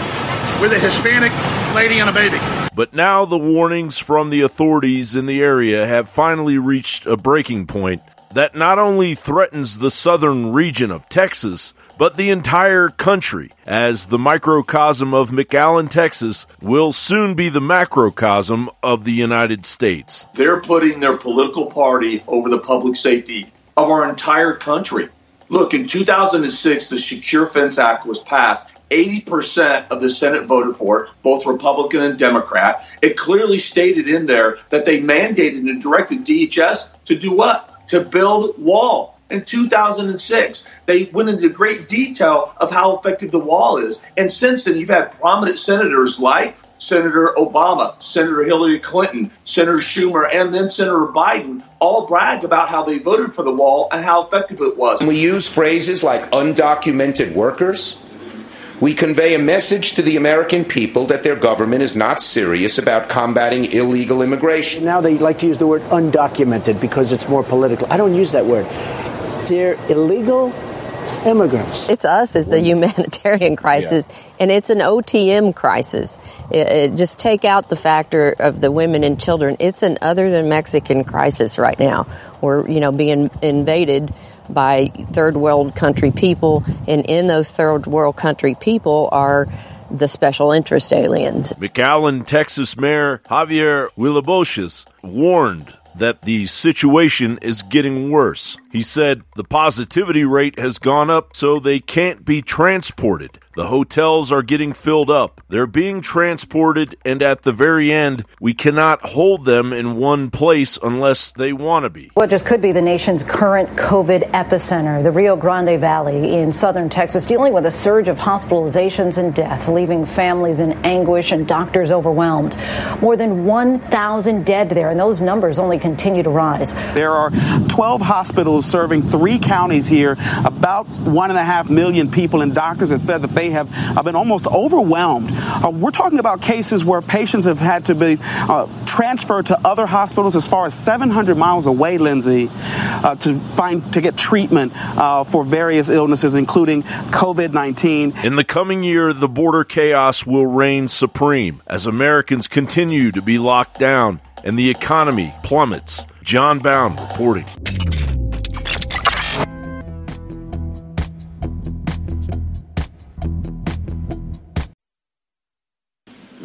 with a Hispanic lady and a baby. But now the warnings from the authorities in the area have finally reached a breaking point that not only threatens the southern region of Texas, but the entire country, as the microcosm of McAllen, Texas will soon be the macrocosm of the United States. They're putting their political party over the public safety of our entire country. Look, in 2006, the Secure Fence Act was passed. 80% of the Senate voted for it, both Republican and Democrat. It clearly stated in there that they mandated and directed DHS to do what? To build wall. In 2006, they went into great detail of how effective the wall is. And since then, you've had prominent senators like Senator Obama, Senator Hillary Clinton, Senator Schumer, and then Senator Biden all brag about how they voted for the wall and how effective it was. We use phrases like undocumented workers. We convey a message to the American people that their government is not serious about combating illegal immigration. Now they like to use the word undocumented because it's more political. I don't use that word. They're illegal immigrants. It's us as the humanitarian crisis, yeah. and it's an OTM crisis. It, it, just take out the factor of the women and children. It's an other than Mexican crisis right now. We're you know being invaded by third world country people, and in those third world country people are the special interest aliens. McAllen, Texas Mayor Javier Villalobos warned that the situation is getting worse. He said the positivity rate has gone up so they can't be transported. The hotels are getting filled up. They're being transported, and at the very end, we cannot hold them in one place unless they want to be. What just could be the nation's current COVID epicenter, the Rio Grande Valley in southern Texas, dealing with a surge of hospitalizations and death, leaving families in anguish and doctors overwhelmed. More than 1,000 dead there, and those numbers only continue to rise. There are 12 hospitals serving three counties here, about one and a half million people, and doctors have said that they have uh, been almost overwhelmed. Uh, we're talking about cases where patients have had to be uh, transferred to other hospitals as far as 700 miles away, Lindsay, uh, to find to get treatment uh, for various illnesses, including COVID-19. In the coming year, the border chaos will reign supreme as Americans continue to be locked down and the economy plummets. Jon Bowne reporting.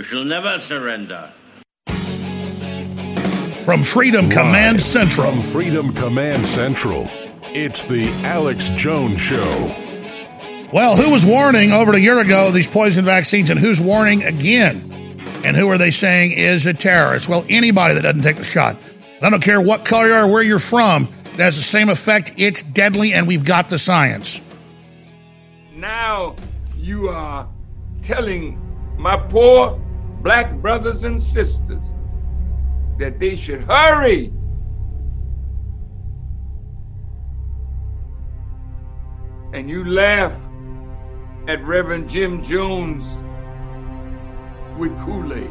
We shall never surrender. From Freedom Command Central. From Freedom Command Central. It's the Alex Jones Show. Well, who was warning over a year ago these poison vaccines, and who's warning again? And who are they saying is a terrorist? Well, anybody that doesn't take the shot. I don't care what color you are, where you're from, it has the same effect. It's deadly, and we've got the science. Now you are telling my poor black brothers and sisters that they should hurry. And you laugh at Reverend Jim Jones with Kool Aid.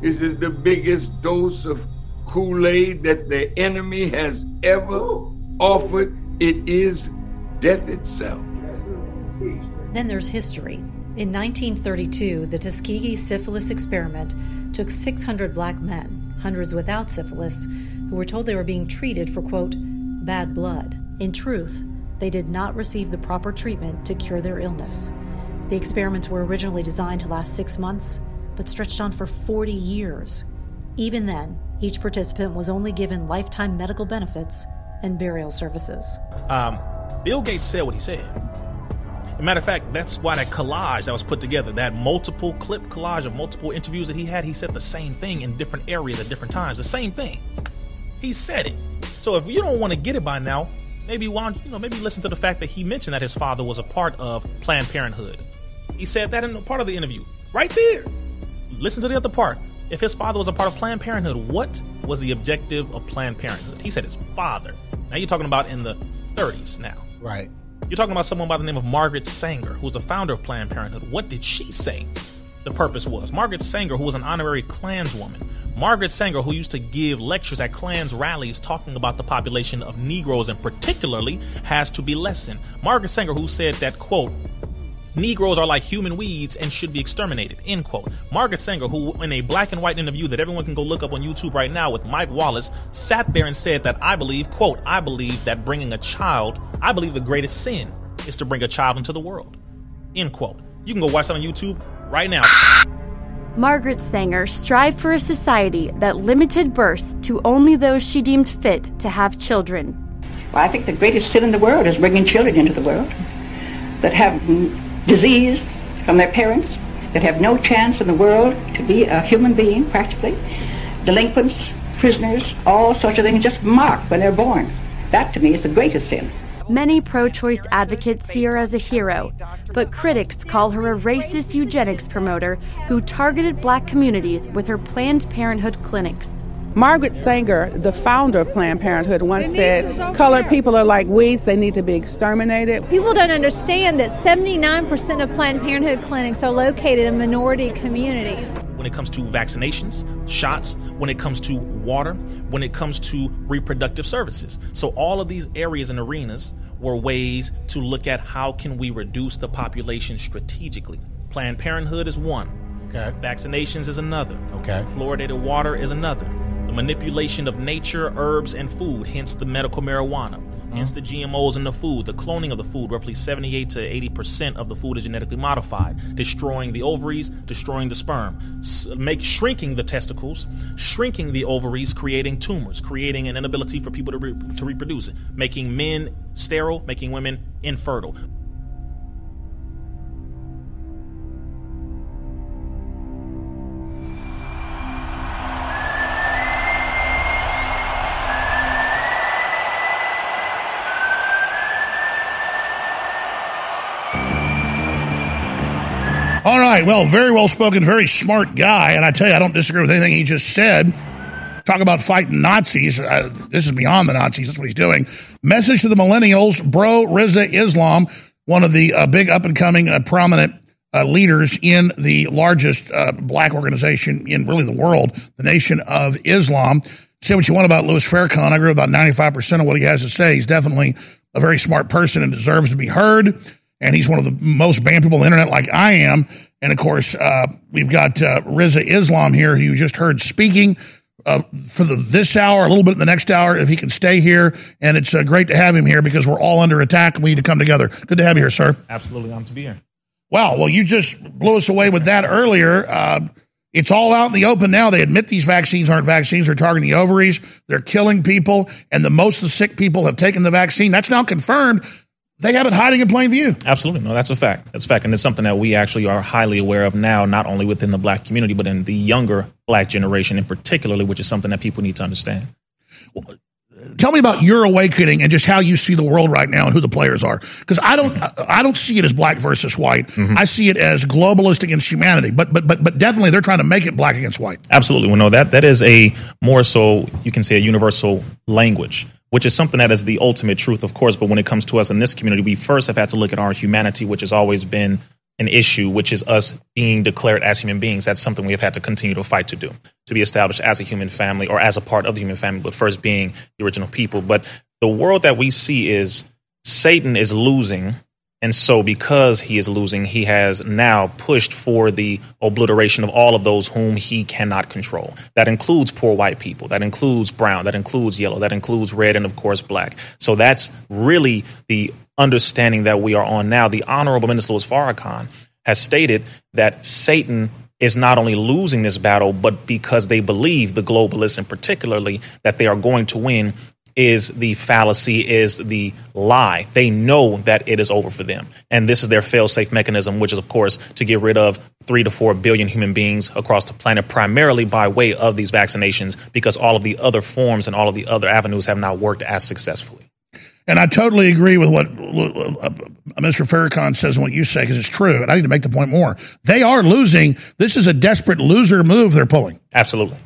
This is the biggest dose of Kool Aid that the enemy has ever offered. It is death itself. Then there's history. In 1932, the Tuskegee syphilis experiment took 600 black men, hundreds without syphilis, who were told they were being treated for, quote, bad blood. In truth, they did not receive the proper treatment to cure their illness. The experiments were originally designed to last six months, but stretched on for 40 years. Even then, each participant was only given lifetime medical benefits and burial services. Um, Bill Gates said what he said. Matter of fact, that's why that collage that was put together, that multiple clip collage of multiple interviews that he had, he said the same thing in different areas at different times. The same thing. He said it. So if you don't want to get it by now, maybe why you know maybe listen to the fact that he mentioned that his father was a part of Planned Parenthood. He said that in part of the interview, right there. Listen to the other part. If his father was a part of Planned Parenthood, what was the objective of Planned Parenthood? He said his father. Now you're talking about in the 30s now. Right. You're talking about someone by the name of Margaret Sanger, who's the founder of Planned Parenthood. What did she say the purpose was? Margaret Sanger, who was an honorary Klanswoman. Margaret Sanger, who used to give lectures at Klans rallies talking about the population of Negroes and particularly has to be lessened. Margaret Sanger, who said that, quote, Negroes are like human weeds and should be exterminated. End quote. Margaret Sanger, who in a black and white interview that everyone can go look up on YouTube right now with Mike Wallace, sat there and said that I believe, quote, I believe that bringing a child, I believe the greatest sin is to bring a child into the world. End quote. You can go watch that on YouTube right now. Margaret Sanger strived for a society that limited births to only those she deemed fit to have children. Well, I think the greatest sin in the world is bringing children into the world that have disease from their parents, that have no chance in the world to be a human being, practically, delinquents, prisoners, all sorts of things just marked when they're born. That to me is the greatest sin. Many pro choice advocates see her as a hero, but critics call her a racist eugenics promoter who targeted black communities with her Planned Parenthood clinics. Margaret Sanger, the founder of Planned Parenthood, once said, Colored people are like weeds, they need to be exterminated. People don't understand that 79% of Planned Parenthood clinics are located in minority communities. When it comes to vaccinations, shots, when it comes to water, when it comes to reproductive services. So, all of these areas and arenas were ways to look at how can we reduce the population strategically. Planned Parenthood is one. Okay. Vaccinations is another. Okay. Fluoridated water is another. The manipulation of nature, herbs, and food, hence the medical marijuana, hence the GMOs in the food, the cloning of the food. Roughly 78 to 80 percent of the food is genetically modified, destroying the ovaries, destroying the sperm, s- make shrinking the testicles, shrinking the ovaries, creating tumors, creating an inability for people to re- to reproduce, making men sterile, making women infertile. Right. Well, very well spoken, very smart guy. And I tell you, I don't disagree with anything he just said. Talk about fighting Nazis. Uh, this is beyond the Nazis. That's what he's doing. Message to the millennials, bro, Rizza Islam, one of the uh, big up and coming uh, prominent uh, leaders in the largest uh, black organization in really the world, the Nation of Islam. Say what you want about Louis Farrakhan. I agree about 95% of what he has to say. He's definitely a very smart person and deserves to be heard and he's one of the most banned people on the internet, like I am. And of course, uh, we've got uh, Rizza Islam here, who you just heard speaking uh, for the, this hour, a little bit in the next hour, if he can stay here. And it's uh, great to have him here because we're all under attack and we need to come together. Good to have you here, sir. Absolutely, I'm to be here. Wow. Well, you just blew us away with that earlier. Uh, it's all out in the open now. They admit these vaccines aren't vaccines. They're targeting the ovaries. They're killing people. And the most of the sick people have taken the vaccine. That's now confirmed. They have it hiding in plain view. Absolutely. No, that's a fact. That's a fact. And it's something that we actually are highly aware of now, not only within the black community, but in the younger black generation in particularly, which is something that people need to understand. Tell me about your awakening and just how you see the world right now and who the players are. Because I don't, I don't see it as black versus white. Mm-hmm. I see it as globalist against humanity. But, but, but, but definitely, they're trying to make it black against white. Absolutely. Well, no, that, that is a more so, you can say, a universal language, which is something that is the ultimate truth, of course. But when it comes to us in this community, we first have had to look at our humanity, which has always been an issue, which is us being declared as human beings. That's something we have had to continue to fight to do, to be established as a human family or as a part of the human family, but first being the original people. But the world that we see is Satan is losing. And so, because he is losing, he has now pushed for the obliteration of all of those whom he cannot control. That includes poor white people, that includes brown, that includes yellow, that includes red, and of course, black. So, that's really the understanding that we are on now. The Honorable Minister Louis Farrakhan has stated that Satan is not only losing this battle, but because they believe, the globalists in particularly, that they are going to win, is the fallacy, is the lie. They know that it is over for them. And this is their fail safe mechanism, which is, of course, to get rid of three to four billion human beings across the planet, primarily by way of these vaccinations, because all of the other forms and all of the other avenues have not worked as successfully. And I totally agree with what uh, Mr. Farrakhan says and what you say because it's true. And I need to make the point more. They are losing. This is a desperate loser move they're pulling. Absolutely.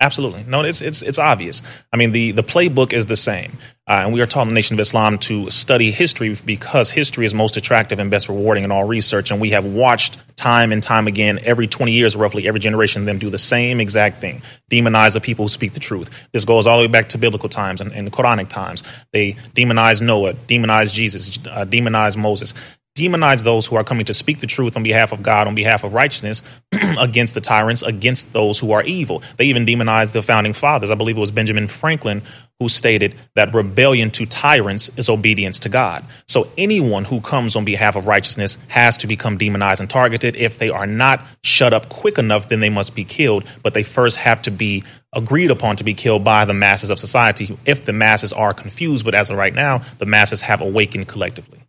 Absolutely. No, it's it's it's obvious. I mean, the the playbook is the same, uh, and we are taught in the Nation of Islam to study history because history is most attractive and best rewarding in all research. And we have watched time and time again, every 20 years, roughly every generation them do the same exact thing: demonize the people who speak the truth. This goes all the way back to biblical times and, and the Quranic times. They demonize Noah, demonize Jesus, uh, demonize Moses demonize those who are coming to speak the truth on behalf of God, on behalf of righteousness, against the tyrants, against those who are evil. They even demonize the founding fathers. I believe it was Benjamin Franklin who stated that rebellion to tyrants is obedience to God. So anyone who comes on behalf of righteousness has to become demonized and targeted. If they are not shut up quick enough, then they must be killed. But they first have to be agreed upon to be killed by the masses of society. If the masses are confused, but as of right now, the masses have awakened collectively.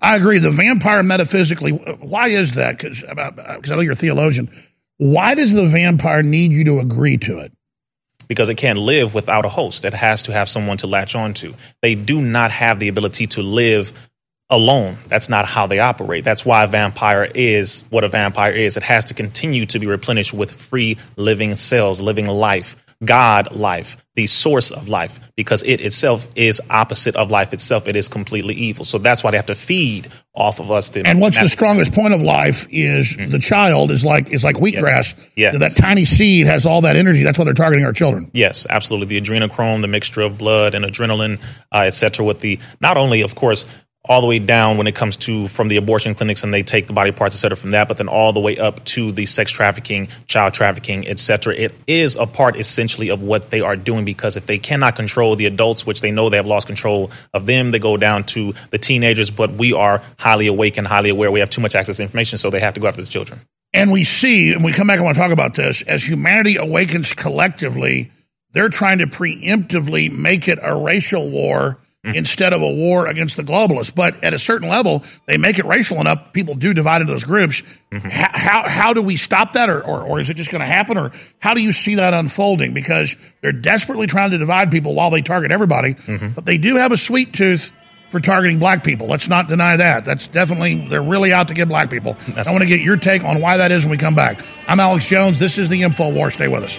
I agree. The vampire metaphysically, uh, why is that? Because uh, I know you're a theologian. Why does the vampire need you to agree to it? Because it can't live without a host. It has to have someone to latch onto. They do not have the ability to live alone. That's not how they operate. That's why a vampire is what a vampire is. It has to continue to be replenished with free living cells, living life. God life, the source of life, because it itself is opposite of life itself. It is completely evil. So that's why they have to feed off of us. and what's the strongest point of life is mm-hmm. the child is like is like wheatgrass. Yes. That tiny seed has all that energy. That's why they're targeting our children. Yes, absolutely. The adrenochrome, the mixture of blood and adrenaline, uh, et cetera, with the not only, of course, all the way down when it comes to from the abortion clinics and they take the body parts, et cetera, from that, but then all the way up to the sex trafficking, child trafficking, et cetera. It is a part essentially of what they are doing because if they cannot control the adults, which they know they have lost control of them, they go down to the teenagers, but we are highly awake and highly aware. We have too much access to information, so they have to go after the children. And we see, and we come back and want to talk about this, as humanity awakens collectively, they're trying to preemptively make it a racial war. instead of a war against the globalists. But at a certain level, they make it racial enough, people do divide into those groups. Mm-hmm. How, how, how, do we stop that, or, or, or is it just going to happen, or how do you see that unfolding? Because they're desperately trying to divide people while they target everybody, mm-hmm. but they do have a sweet tooth for targeting black people. Let's not deny that. That's definitely, they're really out to get black people. That's I want to get your take on why that is when we come back. I'm Alex Jones. This is the Info War. Stay with us.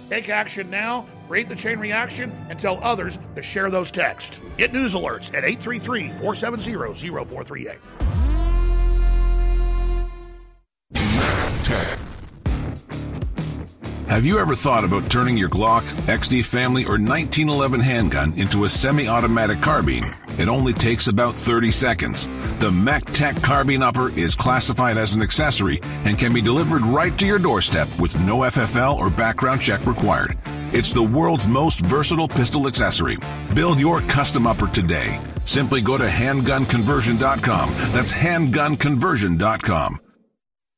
Take action now, create the chain reaction, and tell others to share those texts. Get news alerts at 833 470 0438. Have you ever thought about turning your Glock, XD Family, or 1911 handgun into a semi automatic carbine? It only takes about 30 seconds. The MacTech Carbine Upper is classified as an accessory and can be delivered right to your doorstep with no FFL or background check required. It's the world's most versatile pistol accessory. Build your custom upper today. Simply go to handgunconversion.com. That's handgunconversion.com.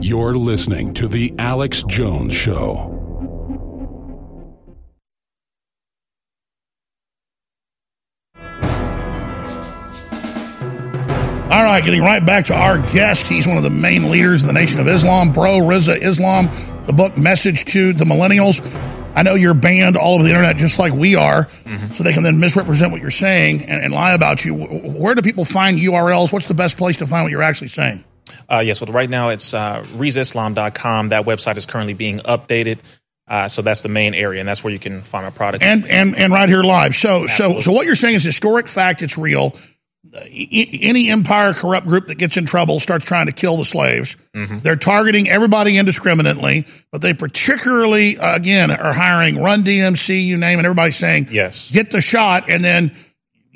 You're listening to The Alex Jones Show. All right, getting right back to our guest. He's one of the main leaders of the Nation of Islam, Bro Rizza Islam, the book Message to the Millennials. I know you're banned all over the internet just like we are, mm-hmm. so they can then misrepresent what you're saying and, and lie about you. Where do people find URLs? What's the best place to find what you're actually saying? Uh, yes, well, right now it's uh, RizzaIslam.com. That website is currently being updated. Uh, so that's the main area, and that's where you can find my product. And and and right here live. So Absolutely. so so what you're saying is historic fact. It's real. Any empire corrupt group that gets in trouble starts trying to kill the slaves. Mm-hmm. They're targeting everybody indiscriminately, but they particularly again are hiring Run DMC, you name it. Everybody's saying yes, get the shot, and then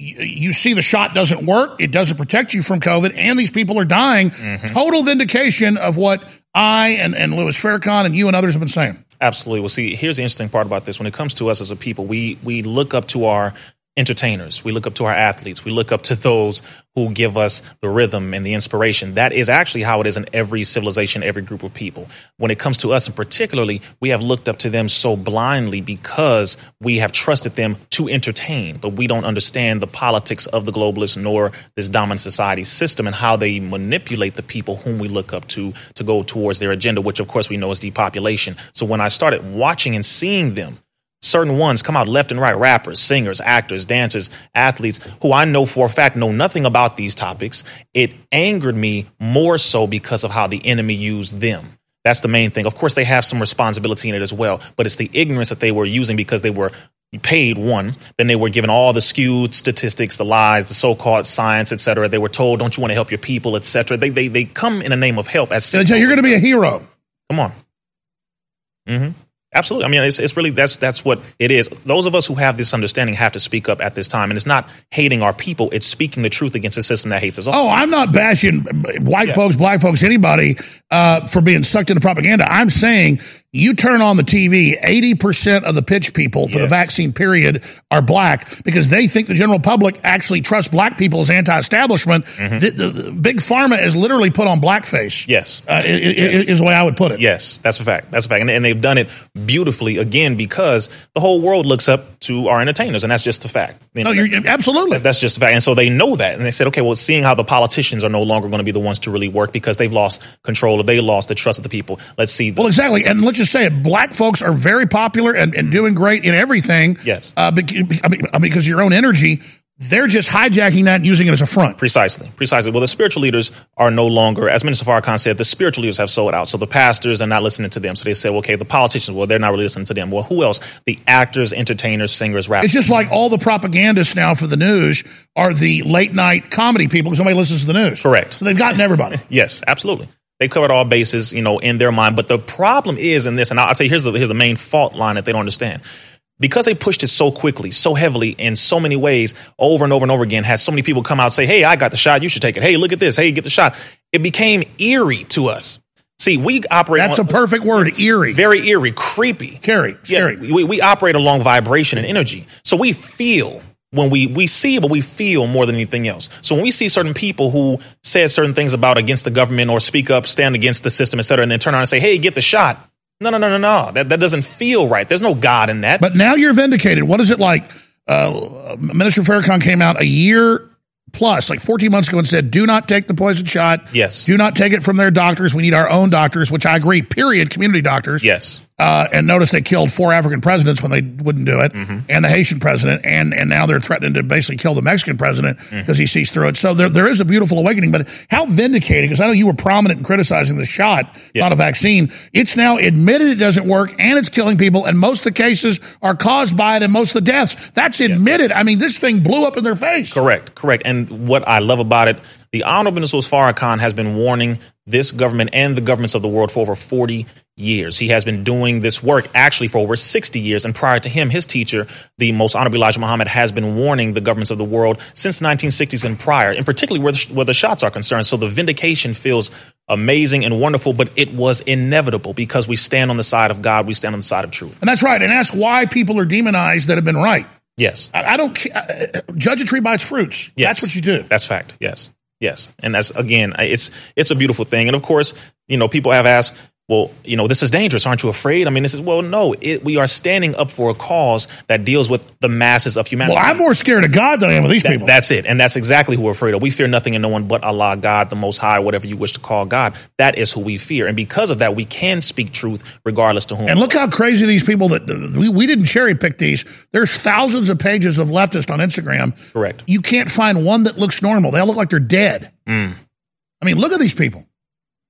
you see the shot doesn't work, it doesn't protect you from COVID, and these people are dying. Mm-hmm. Total vindication of what I and, and Louis Farrakhan and you and others have been saying. Absolutely. Well, see, here's the interesting part about this. When it comes to us as a people, we we look up to our entertainers. We look up to our athletes. We look up to those who give us the rhythm and the inspiration. That is actually how it is in every civilization, every group of people. When it comes to us, and particularly, we have looked up to them so blindly because we have trusted them to entertain, but we don't understand the politics of the globalists nor this dominant society system and how they manipulate the people whom we look up to to go towards their agenda, which of course we know is depopulation. So when I started watching and seeing them certain ones come out left and right rappers, singers, actors, dancers, athletes who I know for a fact know nothing about these topics. It angered me more so because of how the enemy used them. That's the main thing. Of course, they have some responsibility in it as well, but it's the ignorance that they were using because they were paid one then they were given all the skewed statistics the lies the so-called science etc they were told don't you want to help your people etc they, they they come in the name of help as you're going to be a hero come on mm-hmm. Absolutely. I mean, it's, it's really that's that's what it is. Those of us who have this understanding have to speak up at this time, and it's not hating our people; it's speaking the truth against a system that hates us all. Oh, I'm not bashing white yeah. folks, black folks, anybody uh, for being sucked into propaganda. I'm saying you turn on the TV, 80% of the pitch people for yes. the vaccine period are black because they think the general public actually trusts black people as anti establishment. Mm-hmm. The, the, the, big pharma is literally put on blackface. Yes. Uh, yes. Is the way I would put it. Yes, that's a fact. That's a fact. And, and, they've done it beautifully again because the whole world looks up to our entertainers, and that's just a fact. You know, no, absolutely. That's just a fact. And so they know that. And they said, okay, well, seeing how the politicians are no longer going to be the ones to really work because they've lost control or they lost the trust of the people, let's see. The- well, exactly. And let's just say it black folks are very popular and, and doing great in everything. Yes. Uh, because your own energy, they're just hijacking that and using it as a front. Precisely, precisely. Well, the spiritual leaders are no longer, as Minister Farrakhan said, the spiritual leaders have sold out. So the pastors are not listening to them. So they say, well, okay, the politicians, well, they're not really listening to them. Well, who else? The actors, entertainers, singers, rappers. It's just like all the propagandists now for the news are the late night comedy people because nobody listens to the news. Correct. So they've gotten everybody. yes, absolutely. They covered all bases, you know, in their mind. But the problem is in this, and I'll tell you, here's the, here's the main fault line that they don't understand. Because they pushed it so quickly, so heavily, in so many ways, over and over and over again, had so many people come out and say, Hey, I got the shot. You should take it. Hey, look at this. Hey, get the shot. It became eerie to us. See, we operate. That's on, a perfect word, eerie. Very eerie, creepy. Scary, scary. Yeah, we, we operate along vibration and energy. So we feel when we we see but we feel more than anything else. So when we see certain people who said certain things about against the government or speak up, stand against the system, et cetera, and then turn around and say, "Hey, get the shot." No, no, no, no, no. That that doesn't feel right. There's no God in that. But now you're vindicated. What is it like? Uh, Minister Farrakhan came out a year plus, like 14 months ago, and said, "Do not take the poison shot. Yes. Do not take it from their doctors. We need our own doctors." Which I agree. Period. Community doctors. Yes. Uh, and notice they killed four African presidents when they wouldn't do it, mm-hmm. and the Haitian president, and and now they're threatening to basically kill the Mexican president because mm-hmm. he sees through it. So there, there is a beautiful awakening. But how vindicating? Because I know you were prominent in criticizing the shot, yeah. not a vaccine. It's now admitted it doesn't work, and it's killing people, and most of the cases are caused by it, and most of the deaths. That's admitted. Yes. I mean, this thing blew up in their face. Correct, correct. And what I love about it the Honorable Minister Farrakhan has been warning this government and the governments of the world for over 40 years. He has been doing this work actually for over 60 years. And prior to him, his teacher, the most honorable Elijah Muhammad, has been warning the governments of the world since the 1960s and prior, and particularly where the, where the shots are concerned. So the vindication feels amazing and wonderful, but it was inevitable because we stand on the side of God, we stand on the side of truth. And that's right. And ask why people are demonized that have been right. Yes. I, I don't uh, judge a tree by its fruits. Yes. That's what you do. That's fact. Yes. Yes, and that's again, it's it's a beautiful thing. And of course, you know, people have asked, well, you know, this is dangerous. Aren't you afraid? I mean, this is, well, no, it, we are standing up for a cause that deals with the masses of humanity. Well, I'm more scared of God than I am of these that, people. That's it. And that's exactly who we're afraid of. We fear nothing and no one but Allah, God, the Most High, whatever you wish to call God. That is who we fear. And because of that, we can speak truth regardless to whom. And look how crazy these people that we, we didn't cherry pick these. There's thousands of pages of leftists on Instagram. Correct. You can't find one that looks normal. They all look like they're dead. Mm. I mean, look at these people.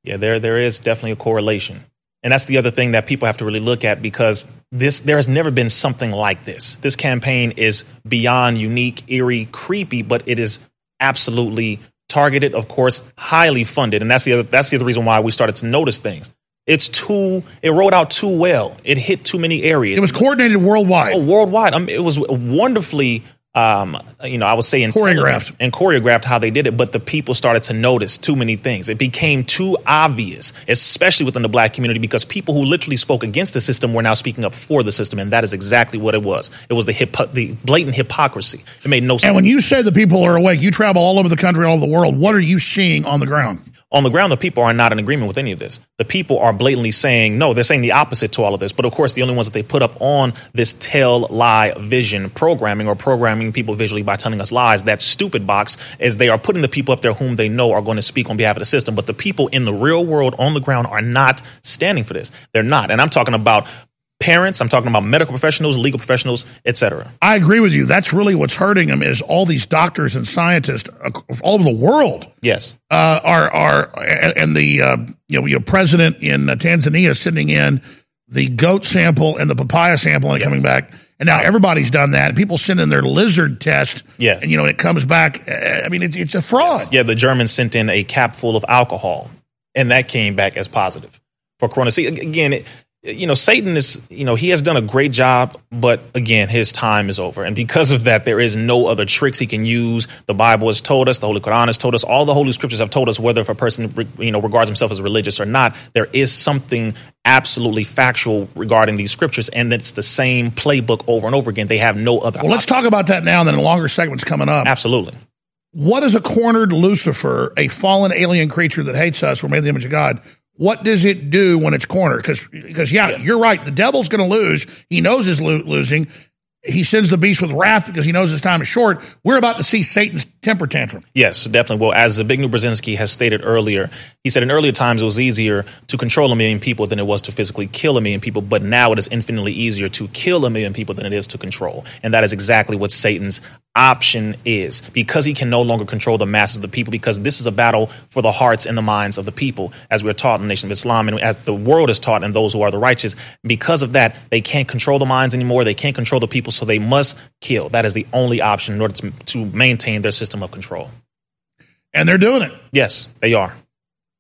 Yeah, there there is definitely a correlation. And that's the other thing that people have to really look at because this there has never been something like this. This campaign is beyond unique, eerie, creepy, but it is absolutely targeted, of course, highly funded. And that's the other that's the other reason why we started to notice things. It's too it rolled out too well. It hit too many areas. It was coordinated worldwide. Oh, worldwide. I mean, it was wonderfully um, you know, I would say choreographed and choreographed how they did it, but the people started to notice too many things. It became too obvious, especially within the black community, because people who literally spoke against the system were now speaking up for the system, and that is exactly what it was. It was the hip, the blatant hypocrisy. It made no sense. And when you say the people are awake, you travel all over the country, all over the world. What are you seeing on the ground? On the ground, the people are not in agreement with any of this. The people are blatantly saying no, they're saying the opposite to all of this. But of course, the only ones that they put up on this tell, lie, vision programming or programming people visually by telling us lies, that stupid box, is they are putting the people up there whom they know are going to speak on behalf of the system. But the people in the real world on the ground are not standing for this. They're not. And I'm talking about parents i'm talking about medical professionals legal professionals etc i agree with you that's really what's hurting them is all these doctors and scientists all over the world yes uh, are are and the uh, you know, your president in uh, tanzania sending in the goat sample and the papaya sample and yes. coming back And now everybody's done that. And people send in their lizard test. Yes. And, you know, it comes back. I mean, it's, it's a fraud. Yeah, the Germans sent in a cap full of alcohol, and that came back as positive for corona. See, again, it, you know, Satan is, you know, he has done a great job, but again, his time is over. And because of that, there is no other tricks he can use. The Bible has told us, the Holy Quran has told us, all the Holy Scriptures have told us whether if a person, you know, regards himself as religious or not, there is something absolutely factual regarding these scriptures. And it's the same playbook over and over again. They have no other. Well, let's talk about that now, and then a longer segment's coming up. Absolutely. What is a cornered Lucifer, a fallen alien creature that hates us, we're made in the image of God? What does it do when it's cornered? Because, because yeah, you're right. The devil's going to lose. He knows he's lo- losing. He sends the beast with wrath because he knows his time is short. We're about to see Satan's temper tantrum. Yes, definitely. Well, as Zbigniew Brzezinski has stated earlier, he said in earlier times it was easier to control a million people than it was to physically kill a million people, but now it is infinitely easier to kill a million people than it is to control. And that is exactly what Satan's option is because he can no longer control the masses of the people because this is a battle for the hearts and the minds of the people as we're taught in the nation of islam and as the world is taught and those who are the righteous because of that they can't control the minds anymore they can't control the people so they must kill that is the only option in order to, to maintain their system of control. And they're doing it. Yes they are.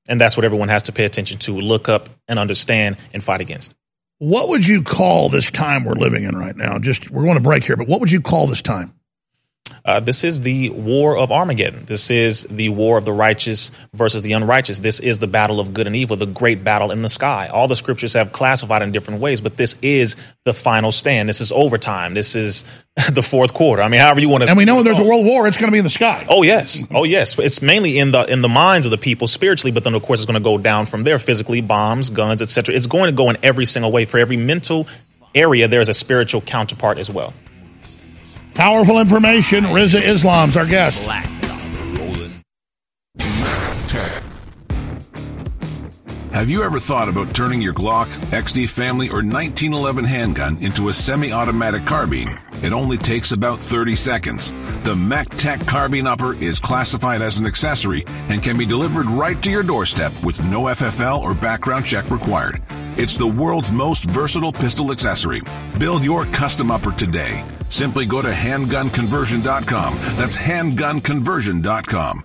And that's what everyone has to pay attention to look up and understand and fight against. What would you call this time we're living in right now? Just we're going to break here but what would you call this time uh, this is the war of Armageddon. This is the war of the righteous versus the unrighteous. This is the battle of good and evil, the great battle in the sky. All the scriptures have classified in different ways, but this is the final stand. This is overtime. This is the fourth quarter. I mean, however you want to. And we know when there's a world war, it's going to be in the sky. Oh yes, oh yes. It's mainly in the in the minds of the people spiritually, but then of course it's going to go down from there physically, bombs, guns, etc. It's going to go in every single way. For every mental area, there's a spiritual counterpart as well. Powerful information. Rizza Islam's our guest. Have you ever thought about turning your Glock, XD Family, or 1911 handgun into a semi-automatic carbine? It only takes about 30 seconds. The MacTac Carbine Upper is classified as an accessory and can be delivered right to your doorstep with no FFL or background check required. It's the world's most versatile pistol accessory. Build your custom upper today. Simply go to handgunconversion.com. That's handgunconversion.com.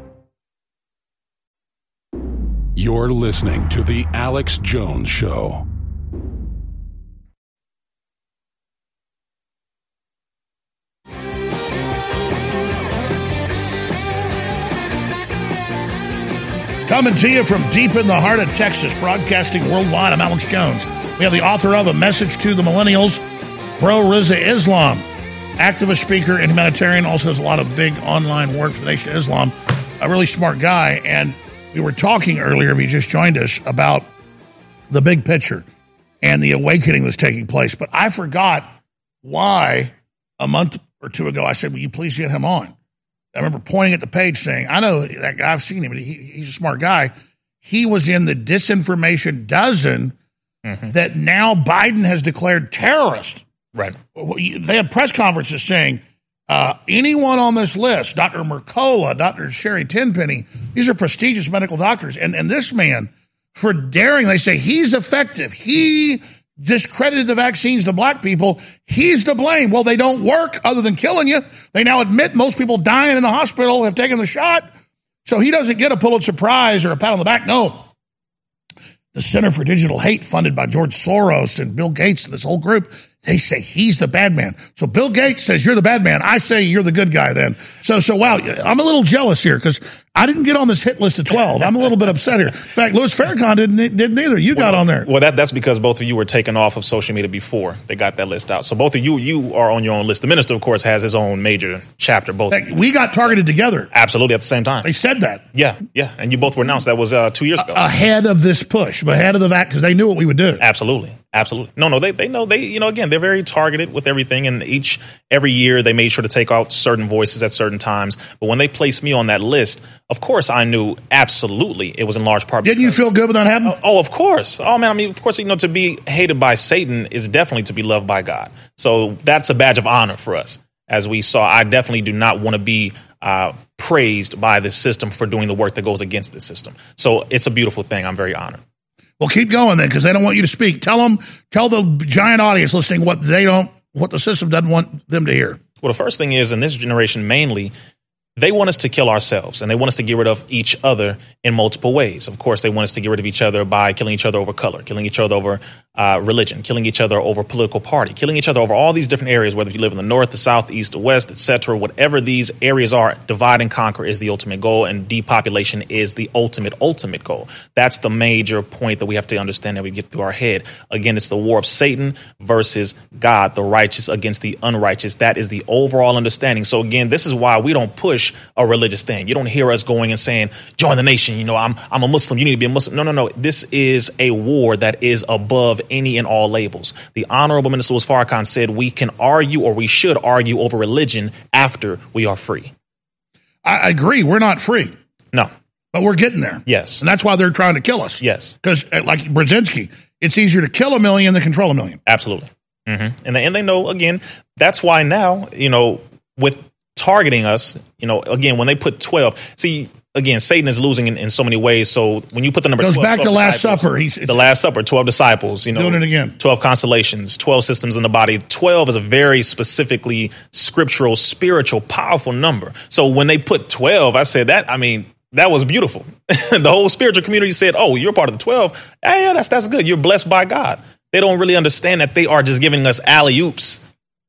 You're listening to The Alex Jones Show. Coming to you from deep in the heart of Texas, broadcasting worldwide. I'm Alex Jones. We have the author of A Message to the Millennials, Bro Rizza Islam, activist speaker and humanitarian, also has a lot of big online work for the Nation of Islam. A really smart guy. And we were talking earlier, if you just joined us, about the big picture and the awakening that's taking place. But I forgot why a month or two ago I said, Will you please get him on? I remember pointing at the page saying, I know that guy, I've seen him, he, he's a smart guy. He was in the disinformation dozen Mm-hmm. that now Biden has declared terrorist. Right. They had press conferences saying, uh, anyone on this list, Dr. Mercola, Dr. Sherry Tenpenny, these are prestigious medical doctors. And, and this man, for daring, they say he's effective. He discredited the vaccines to black people. He's to blame. Well, they don't work other than killing you. They now admit most people dying in the hospital have taken the shot. So he doesn't get a Pulitzer Prize or a pat on the back. No. The Center for Digital Hate, funded by George Soros and Bill Gates and this whole group, they say he's the bad man. So Bill Gates says you're the bad man. I say you're the good guy then. So, so wow, I'm a little jealous here because I didn't get on this hit list of 12. I'm a little bit upset here. In fact, Louis Farrakhan didn't, didn't either. You got on there. Well, that, that's because both of you were taken off of social media before they got that list out. So both of you, you are on your own list. The minister, of course, has his own major chapter. Both we got targeted together. Absolutely, at the same time. They said that. Yeah, yeah, and you both were announced. That was uh, two years ago. Ahead of this push, ahead of the vac, because they knew what we would do. Absolutely. Absolutely. No, no, they, they know they, you know, again, they're very targeted with everything. And each, every year they made sure to take out certain voices at certain times. But when they placed me on that list, of course I knew absolutely it was in large part. Didn't you feel good when that happened? Oh, of course. Oh man. I mean, of course, you know, to be hated by Satan is definitely to be loved by God. So that's a badge of honor for us. As we saw, I definitely do not want to be uh, praised by the system for doing the work that goes against the system. So it's a beautiful thing. I'm very honored. Well, keep going then, because they don't want you to speak. Tell them, tell the giant audience listening what they don't, what the system doesn't want them to hear. Well, the first thing is in this generation, mainly, they want us to kill ourselves and they want us to get rid of each other in multiple ways. Of course, they want us to get rid of each other by killing each other over color, killing each other over uh, religion, killing each other over political party, killing each other over all these different areas, whether you live in the north, the south, the east, the west, etc. Whatever these areas are, divide and conquer is the ultimate goal, and depopulation is the ultimate, ultimate goal. That's the major point that we have to understand that we get through our head. Again, it's the war of Satan versus God, the righteous against the unrighteous. That is the overall understanding. So again, this is why we don't push a religious thing. You don't hear us going and saying, join the nation. You know, I'm, I'm a Muslim. You need to be a Muslim. No, no, no. This is a war that is above any and all labels. The Honorable Minister Louis Farrakhan said we can argue or we should argue over religion after we are free. I agree. We're not free. No. But we're getting there. Yes. And that's why they're trying to kill us. Yes. Because, like Brzezinski, it's easier to kill a million than control a million. Absolutely. Mm-hmm. And, they, and they know, again, that's why now, you know, with targeting us, you know, again, when they put 12, see, again, Satan is losing in, in so many ways. So when you put the number goes 12, back 12 to Last Supper. He's the Last Supper, 12 disciples, you know, doing it again. 12 constellations, 12 systems in the body. 12 is a very specifically scriptural, spiritual, powerful number. So when they put 12, I said that, I mean, that was beautiful. the whole spiritual community said, "Oh, you're part of the 12. Yeah, yeah, that's that's good. You're blessed by God." They don't really understand that they are just giving us alley oops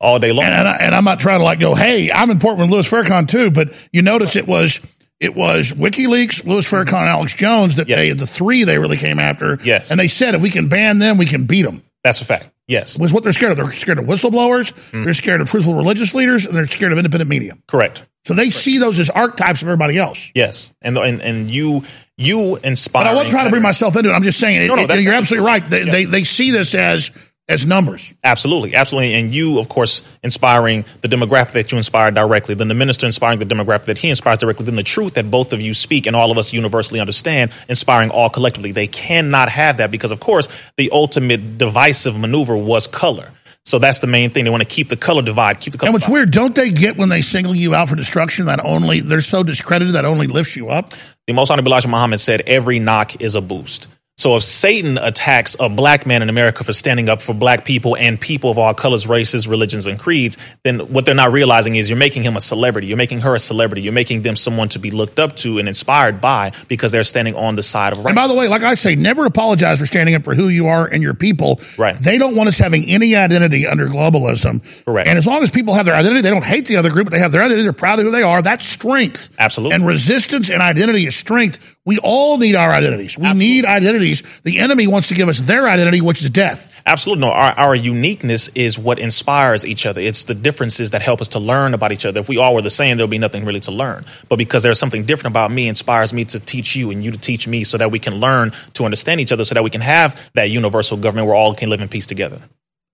all day long. And, and, I, and I'm not trying to like go, hey, I'm in Portland, Louis Farrakhan too, but you notice it was it was WikiLeaks, Louis Farrakhan, Alex Jones that Yes. they the three they really came after. Yes. and they said if we can ban them, we can beat them. That's a fact. Yes. Was what they're scared of. They're scared of whistleblowers. Mm. They're scared of truthful religious leaders, and they're scared of independent media. Correct. So they see those as archetypes of everybody else. Yes. And and and you you inspire But I wasn't trying to bring myself into it. I'm just saying, No, no, it- you're absolutely right. They, they they see this as as numbers. Absolutely, absolutely. And you, of course, inspiring the demographic that you inspire directly, then the minister inspiring the demographic that he inspires directly, then the truth that both of you speak and all of us universally understand, inspiring all collectively. They cannot have that because, of course, the ultimate divisive maneuver was color. So that's the main thing. They want to keep the color divide, keep the color And what's divide. weird, don't they get when they single you out for destruction that only they're so discredited that only lifts you up? The Most Honorable Elijah Muhammad said, every knock is a boost. So if Satan attacks a black man in America for standing up for black people and people of all colors, races, religions, and creeds, then what they're not realizing is you're making him a celebrity. You're making her a celebrity. You're making them someone to be looked up to and inspired by because they're standing on the side of right. And by the way, like I say, never apologize for standing up for who you are and your people. Right. They don't want us having any identity under globalism. Correct. And as long as people have their identity, they don't hate the other group, but they have their identity, they're proud of who they are. That's strength. Absolutely. And resistance and identity is strength. We all need our identities. We need identities. The enemy wants to give us their identity, which is death. Absolutely. No, our, our uniqueness is what inspires each other. It's the differences that help us to learn about each other. If we all were the same, there'll be nothing really to learn. But because there's something different about me, inspires me to teach you and you to teach me so that we can learn to understand each other so that we can have that universal government where all can live in peace together.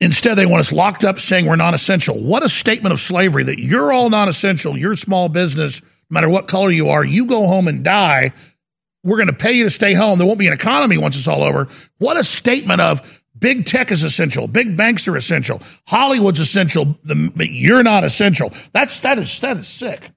Instead, they want us locked up saying we're non essential. What a statement of slavery that you're all non essential. You're small business, no matter what color you are, you go home and die. We're going to pay you to stay home. There won't be an economy once it's all over. What a statement of big tech is essential. Big banks are essential. Hollywood's essential, but you're not essential. That's, that is, that is sick.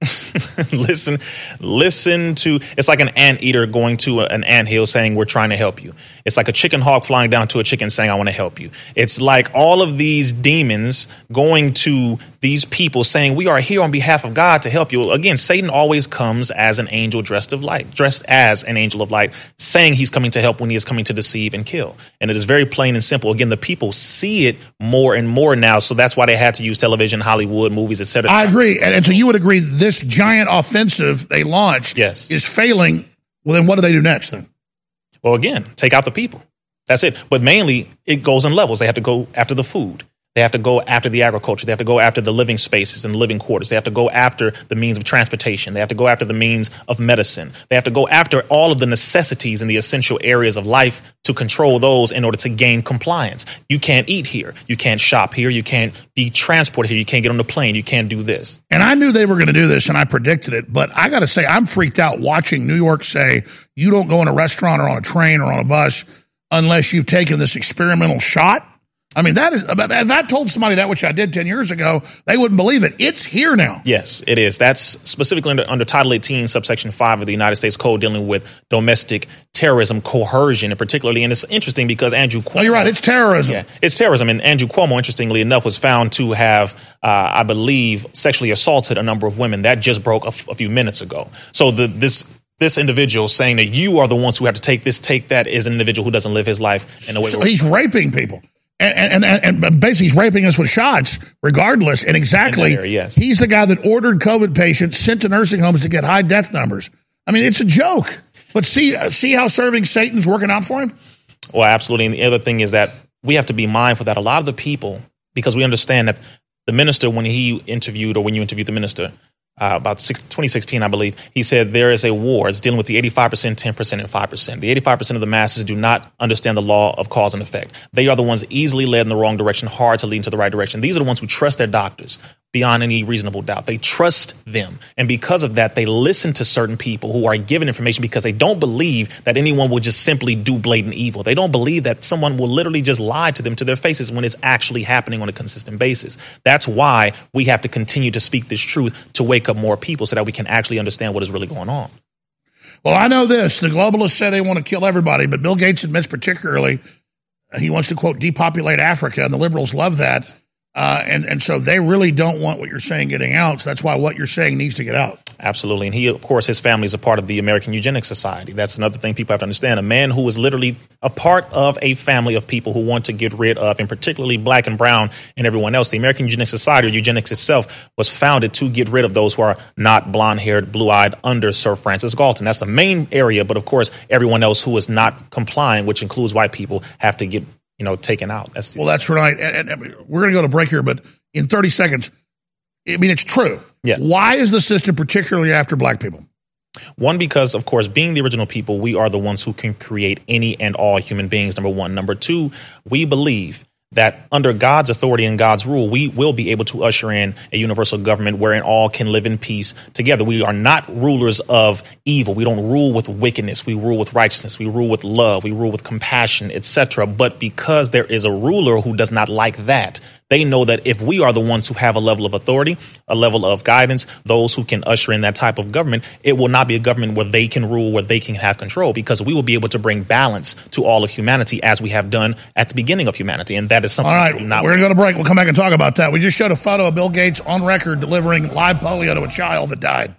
listen, listen to it's like an anteater going to an hill saying, We're trying to help you. It's like a chicken hawk flying down to a chicken saying, I want to help you. It's like all of these demons going to these people saying, We are here on behalf of God to help you. Again, Satan always comes as an angel dressed of light, dressed as an angel of light, saying he's coming to help when he is coming to deceive and kill. And it is very plain and simple. Again, the people see it more and more now, so that's why they had to use television, Hollywood, movies, etc. I agree. And, and so you would agree this giant offensive they launched Yes. is failing. Well, then what do they do next then? Well, again, take out the people. That's it. But mainly, it goes in levels. They have to go after the food. They have to go after the agriculture. They have to go after the living spaces and living quarters. They have to go after the means of transportation. They have to go after the means of medicine. They have to go after all of the necessities and the essential areas of life to control those in order to gain compliance. You can't eat here. You can't shop here. You can't be transported here. You can't get on the plane. You can't do this. And I knew they were going to do this and I predicted it, but I got to say, I'm freaked out watching New York say you don't go in a restaurant or on a train or on a bus unless you've taken this experimental shot. I mean, that is, if I told somebody that, which I did 10 years ago, they wouldn't believe it. It's here now. Yes, it is. That's specifically under, under, Title 18, subsection 5 of the United States Code dealing with domestic terrorism, coercion, and particularly, and it's interesting because Andrew Cuomo. Oh, you're right. It's terrorism. Yeah, it's terrorism. And Andrew Cuomo, interestingly enough, was found to have, uh, I believe, sexually assaulted a number of women. That just broke a, f- a few minutes ago. So the, this this individual saying that you are the ones who have to take this, take that is an individual who doesn't live his life in a way. So he's raping people. And, and, and, basically, he's raping us with shots, regardless. And exactly, area, yes. he's the guy that ordered COVID patients sent to nursing homes to get high death numbers. I mean, it's a joke. But see, uh, see how serving Satan's working out for him. Well, absolutely. And the other thing is that we have to be mindful that a lot of the people, because we understand that the minister, when he interviewed or when you interviewed the minister, uh, about six, 2016, I believe, he said there is a war. It's dealing with the 85%, 10%, and 5%. The 85% of the masses do not understand the law of cause and effect. They are the ones easily led in the wrong direction, hard to lead into the right direction. These are the ones who trust their doctors beyond any reasonable doubt. They trust them. And because of that, they listen to certain people who are given information because they don't believe that anyone will just simply do blatant evil. They don't believe that someone will literally just lie to them to their faces when it's actually happening on a consistent basis. That's why we have to continue to speak this truth to wake up more people so that we can actually understand what is really going on. Well, I know this. The globalists say they want to kill everybody, but Bill Gates admits particularly he wants to, quote, depopulate Africa, and the liberals love that. Uh, and, and so they really don't want what you're saying getting out. So that's why what you're saying needs to get out. Absolutely. And he, of course, his family is a part of the American Eugenics Society. That's another thing people have to understand. A man who is literally a part of a family of people who want to get rid of, and particularly black and brown and everyone else. The American Eugenics Society, or eugenics itself, was founded to get rid of those who are not blonde haired, blue eyed under Sir Francis Galton. That's the main area. But of course, everyone else who is not complying, which includes white people, have to get you know taken out. That's the- well, that's right. And, and we're going to go to break here, but in 30 seconds, I mean, it's true. Yeah. Why is the system particularly after black people? One, because of course, being the original people, we are the ones who can create any and all human beings. Number one. Number two, we believe that under God's authority and God's rule, we will be able to usher in a universal government wherein all can live in peace together. We are not rulers of evil. We don't rule with wickedness. We rule with righteousness. We rule with love. We rule with compassion, etc. But because there is a ruler who does not like that, they know that if we are the ones who have a level of authority, a level of guidance, those who can usher in that type of government, it will not be a government where they can rule, where they can have control, because we will be able to bring balance to all of humanity as we have done at the beginning of humanity. And that is something all right, we're going to go to break. We'll come back and talk about that. We just showed a photo of Bill Gates on record delivering live polio to a child that died.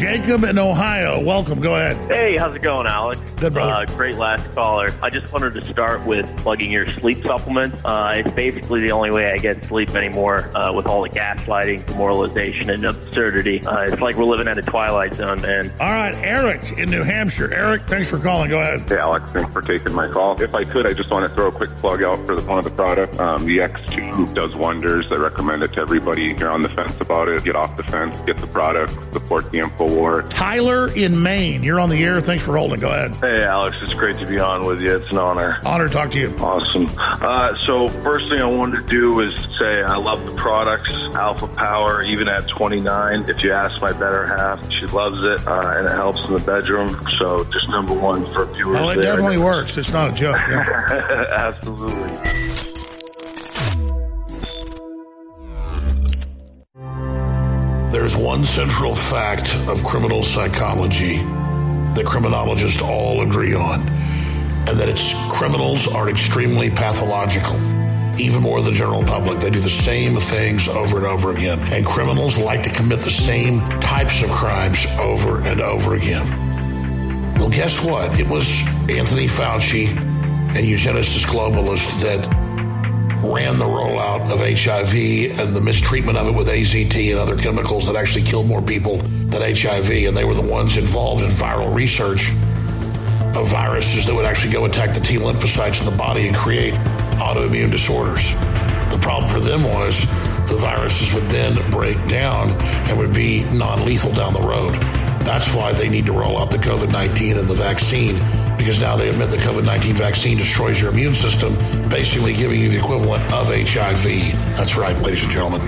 Jacob in Ohio, welcome. Go ahead. Hey, how's it going, Alex? Good, brother. Uh, great last caller. I just wanted to start with plugging your sleep supplement. Uh, it's basically the only way I get sleep anymore uh, with all the gaslighting, demoralization, and absurdity. Uh, it's like we're living in a twilight zone, man. All right, Eric in New Hampshire. Eric, thanks for calling. Go ahead. Hey, Alex, thanks for taking my call. If I could, I just want to throw a quick plug out for the one of the product. Um, the X2 does wonders. I recommend it to everybody. If you're on the fence about it, get off the fence, get the product, support the InfoWars. Tyler in Maine, you're on the air. Thanks for holding. Go ahead. Hey, Alex, it's great to be on with you. It's an honor. Honor to talk to you. Awesome. Uh, so, first thing I wanted to do is say I love the products, Alpha Power, even at 29. If you ask my better half, she loves it, uh, and it helps in the bedroom. So, just number one for a viewers. Oh, it there. definitely works. It's not a joke. Yeah. Absolutely. There's one central fact of criminal psychology that criminologists all agree on, and that it's criminals are extremely pathological. Even more than the general public. They do the same things over and over again. And criminals like to commit the same types of crimes over and over again. Well, guess what? It was Anthony Fauci and eugenicist globalists that ran the rollout of HIV and the mistreatment of it with AZT and other chemicals that actually killed more people than HIV. And they were the ones involved in viral research of viruses that would actually go attack the T lymphocytes in the body and create autoimmune disorders. The problem for them was the viruses would then break down and would be non lethal down the road. That's why they need to roll out the COVID 19 and the vaccine because now they admit the COVID 19 vaccine destroys your immune system, basically giving you the equivalent of HIV. That's right, ladies and gentlemen.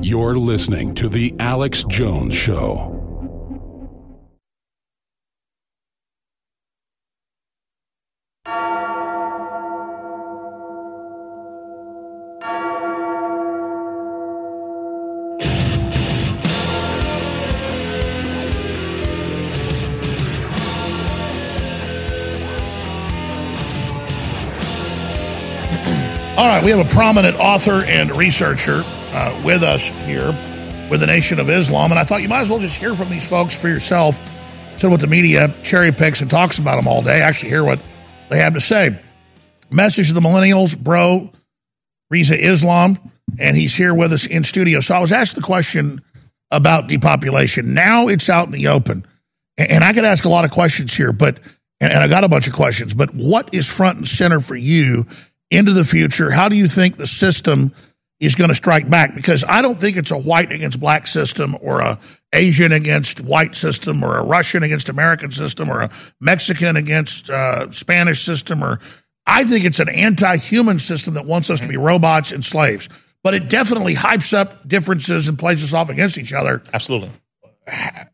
You're listening to The Alex Jones Show. All right, we have a prominent author and researcher uh, with us here with the Nation of Islam, and I thought you might as well just hear from these folks for yourself. Instead of what the media cherry picks and talks about them all day, actually hear what they have to say. Message to the millennials, bro, Rizza Islam, and he's here with us in studio. So I was asked the question about depopulation. Now it's out in the open, and I could ask a lot of questions here, but and I got a bunch of questions. But what is front and center for you into the future? How do you think the system is going to strike back? Because I don't think it's a white against black system or a Asian against white system or a Russian against American system or a Mexican against uh, Spanish system or I think it's an anti-human system that wants us to be robots and slaves. But it definitely hypes up differences and plays us off against each other. Absolutely.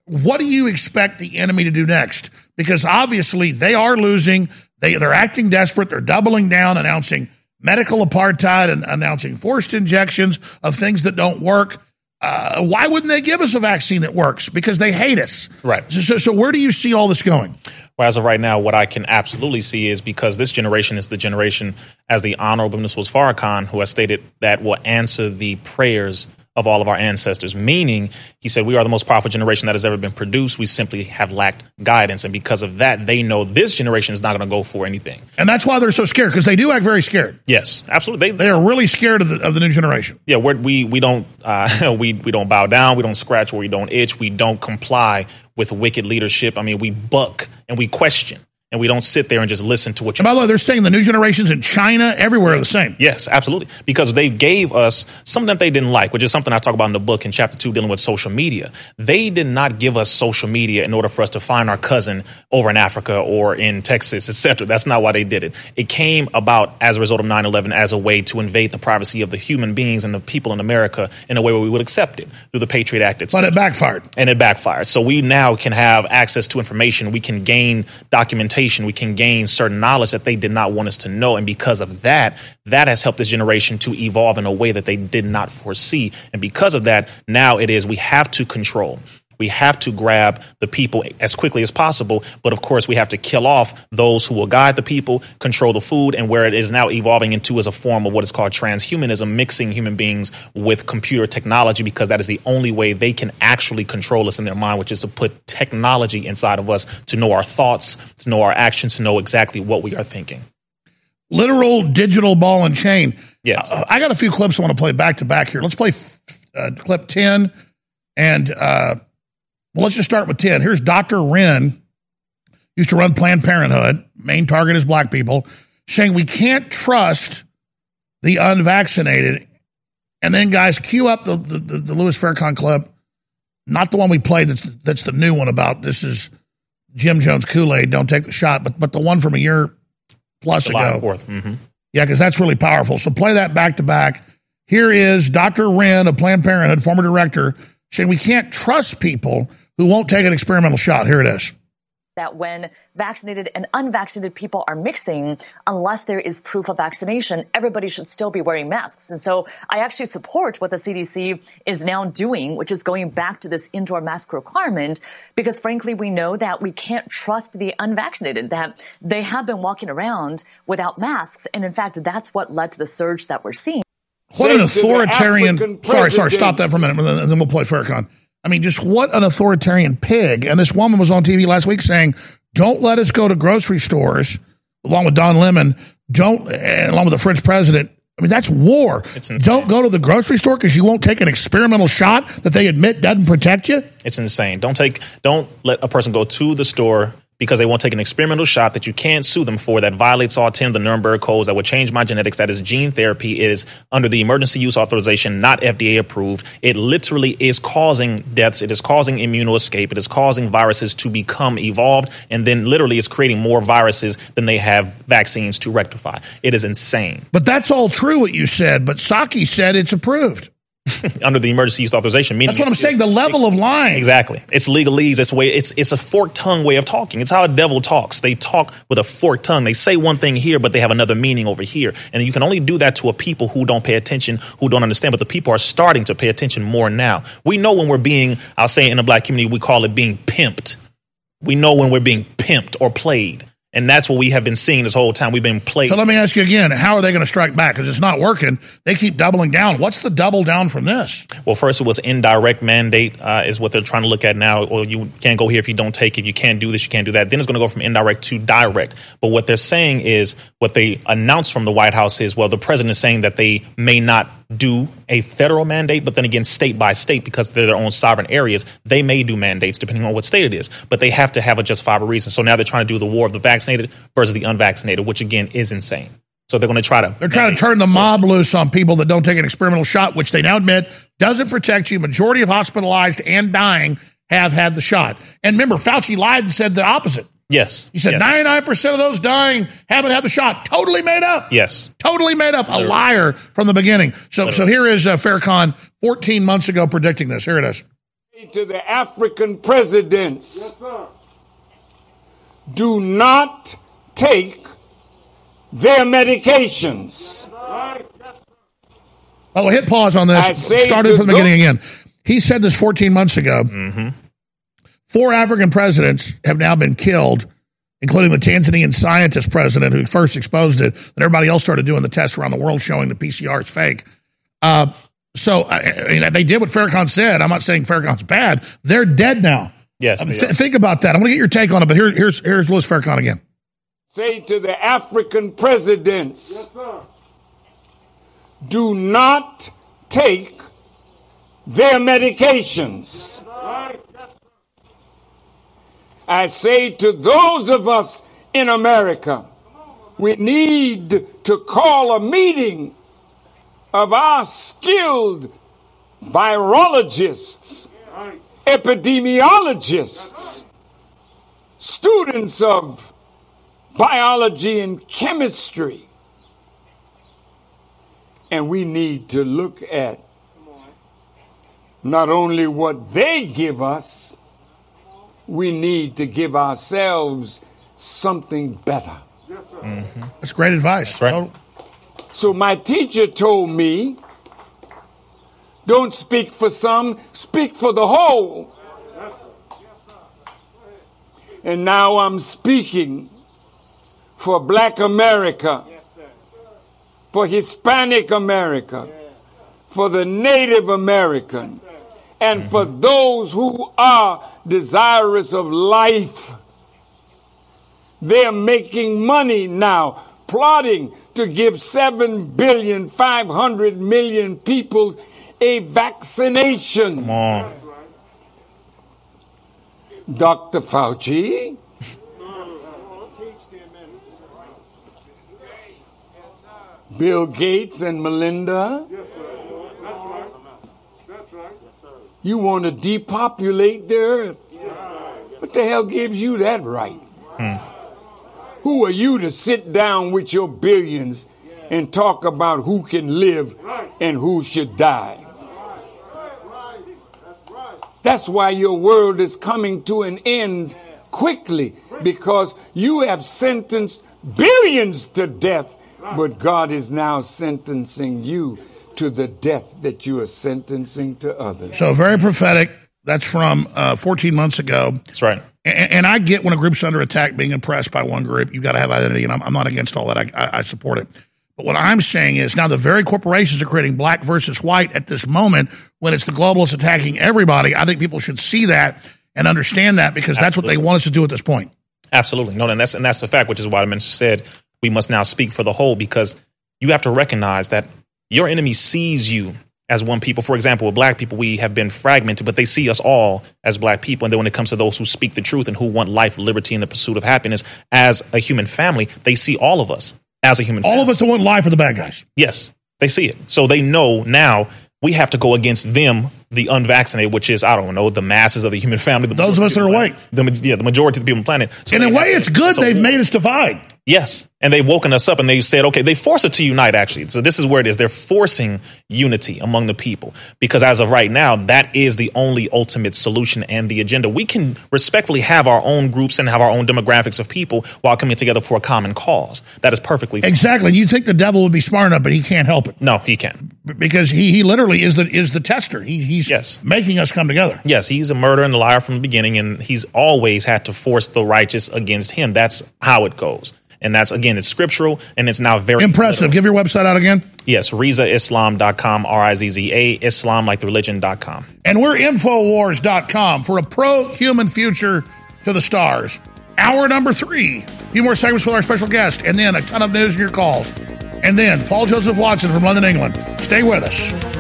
What do you expect the enemy to do next? Because obviously they are losing. They, they're acting desperate. They're doubling down, announcing medical apartheid and announcing forced injections of things that don't work. Uh, why wouldn't they give us a vaccine that works? Because they hate us. Right. So, so, so where do you see all this going? Well, as of right now, what I can absolutely see is because this generation is the generation, as the Honorable Minister Farrakhan, who has stated that will answer the prayers of all of our ancestors. Meaning, he said, we are the most powerful generation that has ever been produced. We simply have lacked guidance. And because of that, they know this generation is not going to go for anything. And that's why they're so scared, because they do act very scared. Yes, absolutely. They, they are really scared of the, of the new generation. Yeah, we're, we we don't uh, we we don't bow down. We don't scratch where we don't itch. We don't comply with wicked leadership. I mean, we buck and we question and we don't sit there and just listen to what you. And by the way, they're saying the new generations in China, everywhere, are the same. Yes, absolutely, because they gave us something that they didn't like, which is something I talk about in the book in chapter two, dealing with social media. They did not give us social media in order for us to find our cousin over in Africa or in Texas, etc. That's not why they did it. It came about as a result of 9/11 as a way to invade the privacy of the human beings and the people in America in a way where we would accept it through the Patriot Act. Itself. But it backfired, and it backfired. So we now can have access to information. We can gain documentation we can gain certain knowledge that they did not want us to know. And because of that, that has helped this generation to evolve in a way that they did not foresee. And because of that, now it is we have to control. We have to grab the people as quickly as possible. But of course, we have to kill off those who will guide the people, control the food, and where it is now evolving into as a form of what is called transhumanism, mixing human beings with computer technology, because that is the only way they can actually control us in their mind, which is to put technology inside of us to know our thoughts, to know our actions, to know exactly what we are thinking. Literal digital ball and chain. Yes. Uh, I got a few clips I want to play back to back here. Let's play uh, clip 10 and uh, well, let's just start with 10. Here's Dr. Wen, used to run Planned Parenthood, main target is black people, saying we can't trust the unvaccinated. And then, guys, cue up the, the, the Louis Farrakhan clip, not the one we played that's, that's the new one about this is Jim Jones Kool Aid, don't take the shot, but, but the one from a year plus July ago. 4th. Mm-hmm. Yeah, because that's really powerful. So play that back to back. Here is Dr. Wen of Planned Parenthood, former director, saying we can't trust people who won't take an experimental shot. Here it is. That when vaccinated and unvaccinated people are mixing, unless there is proof of vaccination, everybody should still be wearing masks. And so I actually support what the CDC is now doing, which is going back to this indoor mask requirement, because frankly, we know that we can't trust the unvaccinated, that they have been walking around without masks. And in fact, that's what led to the surge that we're seeing. What an authoritarian. Sorry, sorry, stop that for a minute, and then we'll play Farrakhan. I mean, just what an authoritarian pig. And this woman was on TV last week saying, don't let us go to grocery stores, along with Don Lemon, don't, along with the French president, I mean, that's war. Don't go to the grocery store because you won't take an experimental shot that they admit doesn't protect you. It's insane. Don't take don't let a person go to the store because they won't take an experimental shot that you can't sue them for that violates all 10 of the Nuremberg codes that would change my genetics. That is gene therapy. is under the emergency use authorization, not FDA approved. It literally is causing deaths. It is causing immuno escape. It is causing viruses to become evolved. And then literally is creating more viruses than they have vaccines to rectify. It is insane. But that's all true what you said. But Psaki said it's approved. under the emergency use authorization. Meaning That's what I'm saying. The level of lying. Exactly. It's legalese. It's way. It's it's a forked tongue way of talking. It's how a devil talks. They talk with a forked tongue. They say one thing here, but they have another meaning over here. And you can only do that to a people who don't pay attention, who don't understand. But the people are starting to pay attention more now. We know when we're being. I'll say in the black community, we call it being pimped. We know when we're being pimped or played. And that's what we have been seeing this whole time. We've been played. So let me ask you again: How are they going to strike back? Because it's not working. They keep doubling down. What's the double down from this? Well, first it was indirect mandate uh, is what they're trying to look at now. Well, you can't go here if you don't take it. You can't do this. You can't do that. Then it's going to go from indirect to direct. But what they're saying is what they announced from the White House is well, the president is saying that they may not do a federal mandate, but then again, state by state, because they're their own sovereign areas, they may do mandates depending on what state it is. But they have to have a justifiable reason. So now they're trying to do the war of the vaccinated versus the unvaccinated, which again is insane. So they're going to try to. They're trying to turn the mob loose on people that don't take an experimental shot, which they now admit doesn't protect you. Majority of hospitalized and dying have had the shot. And remember, Fauci lied and said the opposite. Yes. He said yes. 99% of those dying haven't had the shot. Totally made up. Yes. Totally made up. Literally. A liar from the beginning. So, Literally. so here is uh, Farrakhan 14 months ago predicting this. Here it is. To the African presidents, yes, do not take their medications. Oh, hit pause on this. Started from the beginning again. He said this 14 months ago. Mm-hmm. Four African presidents have now been killed, including the Tanzanian scientist president who first exposed it. Then everybody else started doing the tests around the world showing the PCR is fake. Uh, so I mean, they did what Farrakhan said. I'm not saying Farrakhan's bad. They're dead now. Yes. th- think about that. I'm going to get your take on it, but here, here's here's Louis Farrakhan again. Say to the African presidents, yes, do not take their medications. I say to those of us in America, we need to call a meeting of our skilled virologists, epidemiologists, students of biology and chemistry. And we need to look at not only what they give us, we need to give ourselves something better. Mm-hmm. That's great advice. That's right. So my teacher told me, don't speak for some, speak for the whole. And now I'm speaking for black America, for Hispanic America, for the Native American, and for those who are desirous of life. They're making money now, plotting to give 7 billion, 500 million people a vaccination. Come on. Dr. Fauci. Bill Gates and Melinda. You want to depopulate the earth. What the hell gives you that right? Hmm. Who are you to sit down with your billions and talk about who can live and who should die? That's why your world is coming to an end quickly because you have sentenced billions to death, but God is now sentencing you to the death that you are sentencing to others. So very prophetic. That's from uh, 14 months ago. That's right. And, and, I get when a group's under attack, being oppressed by one group, you've got to have identity, and I'm, I'm not against all that. I, I, I, support it. But what I'm saying is now the very corporations are creating black versus white at this moment when it's the globalists attacking everybody. I think people should see that and understand that because Absolutely. that's what they want us to do at this point. Absolutely. No, and that's and that's the fact, which is why the minister said we must now speak for the whole because you have to recognize that your enemy sees you as one people. For example, with black people, we have been fragmented, but they see us all as black people. And then when it comes to those who speak the truth and who want life, liberty, and the pursuit of happiness as a human family, they see all of us as a human All family. of us that want life are the bad guys. Yes, they see it. So they know now we have to go against them, the unvaccinated, which is, I don't know, the masses of the human family. The Those of us that are awake. The, yeah, the majority of the people on the planet. So In a way, it's good a they've made us divide. Yes. And they've woken us up and they said, okay, they force it to unite actually. So this is where it is. They're forcing unity among the people because as of right now, that is the only ultimate solution and the agenda. We can respectfully have our own groups and have our own demographics of people while coming together for a common cause. That is perfectly fine. Exactly. You think the devil would be smart enough, but he can't help it No, he can't because he, he literally is the is the tester. He He, he's making us come together. Yes, he's a murderer and a liar from the beginning, and he's always had to force the righteous against him. That's how it goes. And that's, again, it's scriptural and it's now very Impressive. Give your website out again. Yes, RizzaIslam.com, R I Z Z A, Islam like the religion.com. And we're Infowars.com for a pro human future to the stars. Hour number three. A few more segments with our special guest, and then a ton of news and your calls. And then Paul Joseph Watson from London, England. Stay with us.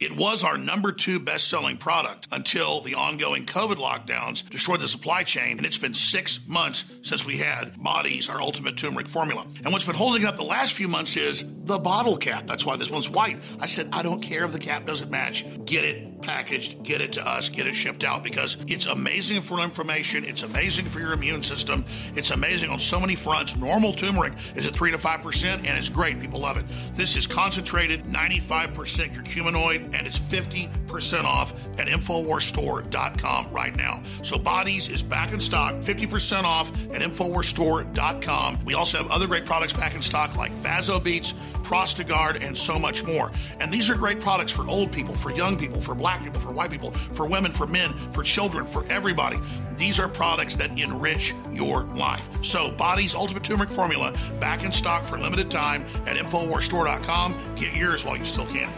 It was our number two best selling product until the ongoing COVID lockdowns destroyed the supply chain. And it's been six months since we had Bodies, our ultimate turmeric formula. And what's been holding it up the last few months is the bottle cap. That's why this one's white. I said, I don't care if the cap doesn't match. Get it packaged, get it to us, get it shipped out because it's amazing for inflammation. It's amazing for your immune system. It's amazing on so many fronts. Normal turmeric is at 3 to 5%, and it's great. People love it. This is concentrated 95% curcuminoid, and it's 50% off at InfoWarsStore.com right now. So Bodies is back in stock, 50% off at InfoWarsStore.com. We also have other great products back in stock like Vasobeats, Prostagard, and so much more. And these are great products for old people, for young people, for black people, for white people, for women, for men, for children, for everybody. These are products that enrich your life. So Body's Ultimate Turmeric Formula back in stock for limited time at InfoWarsStore.com. Get yours while you still can.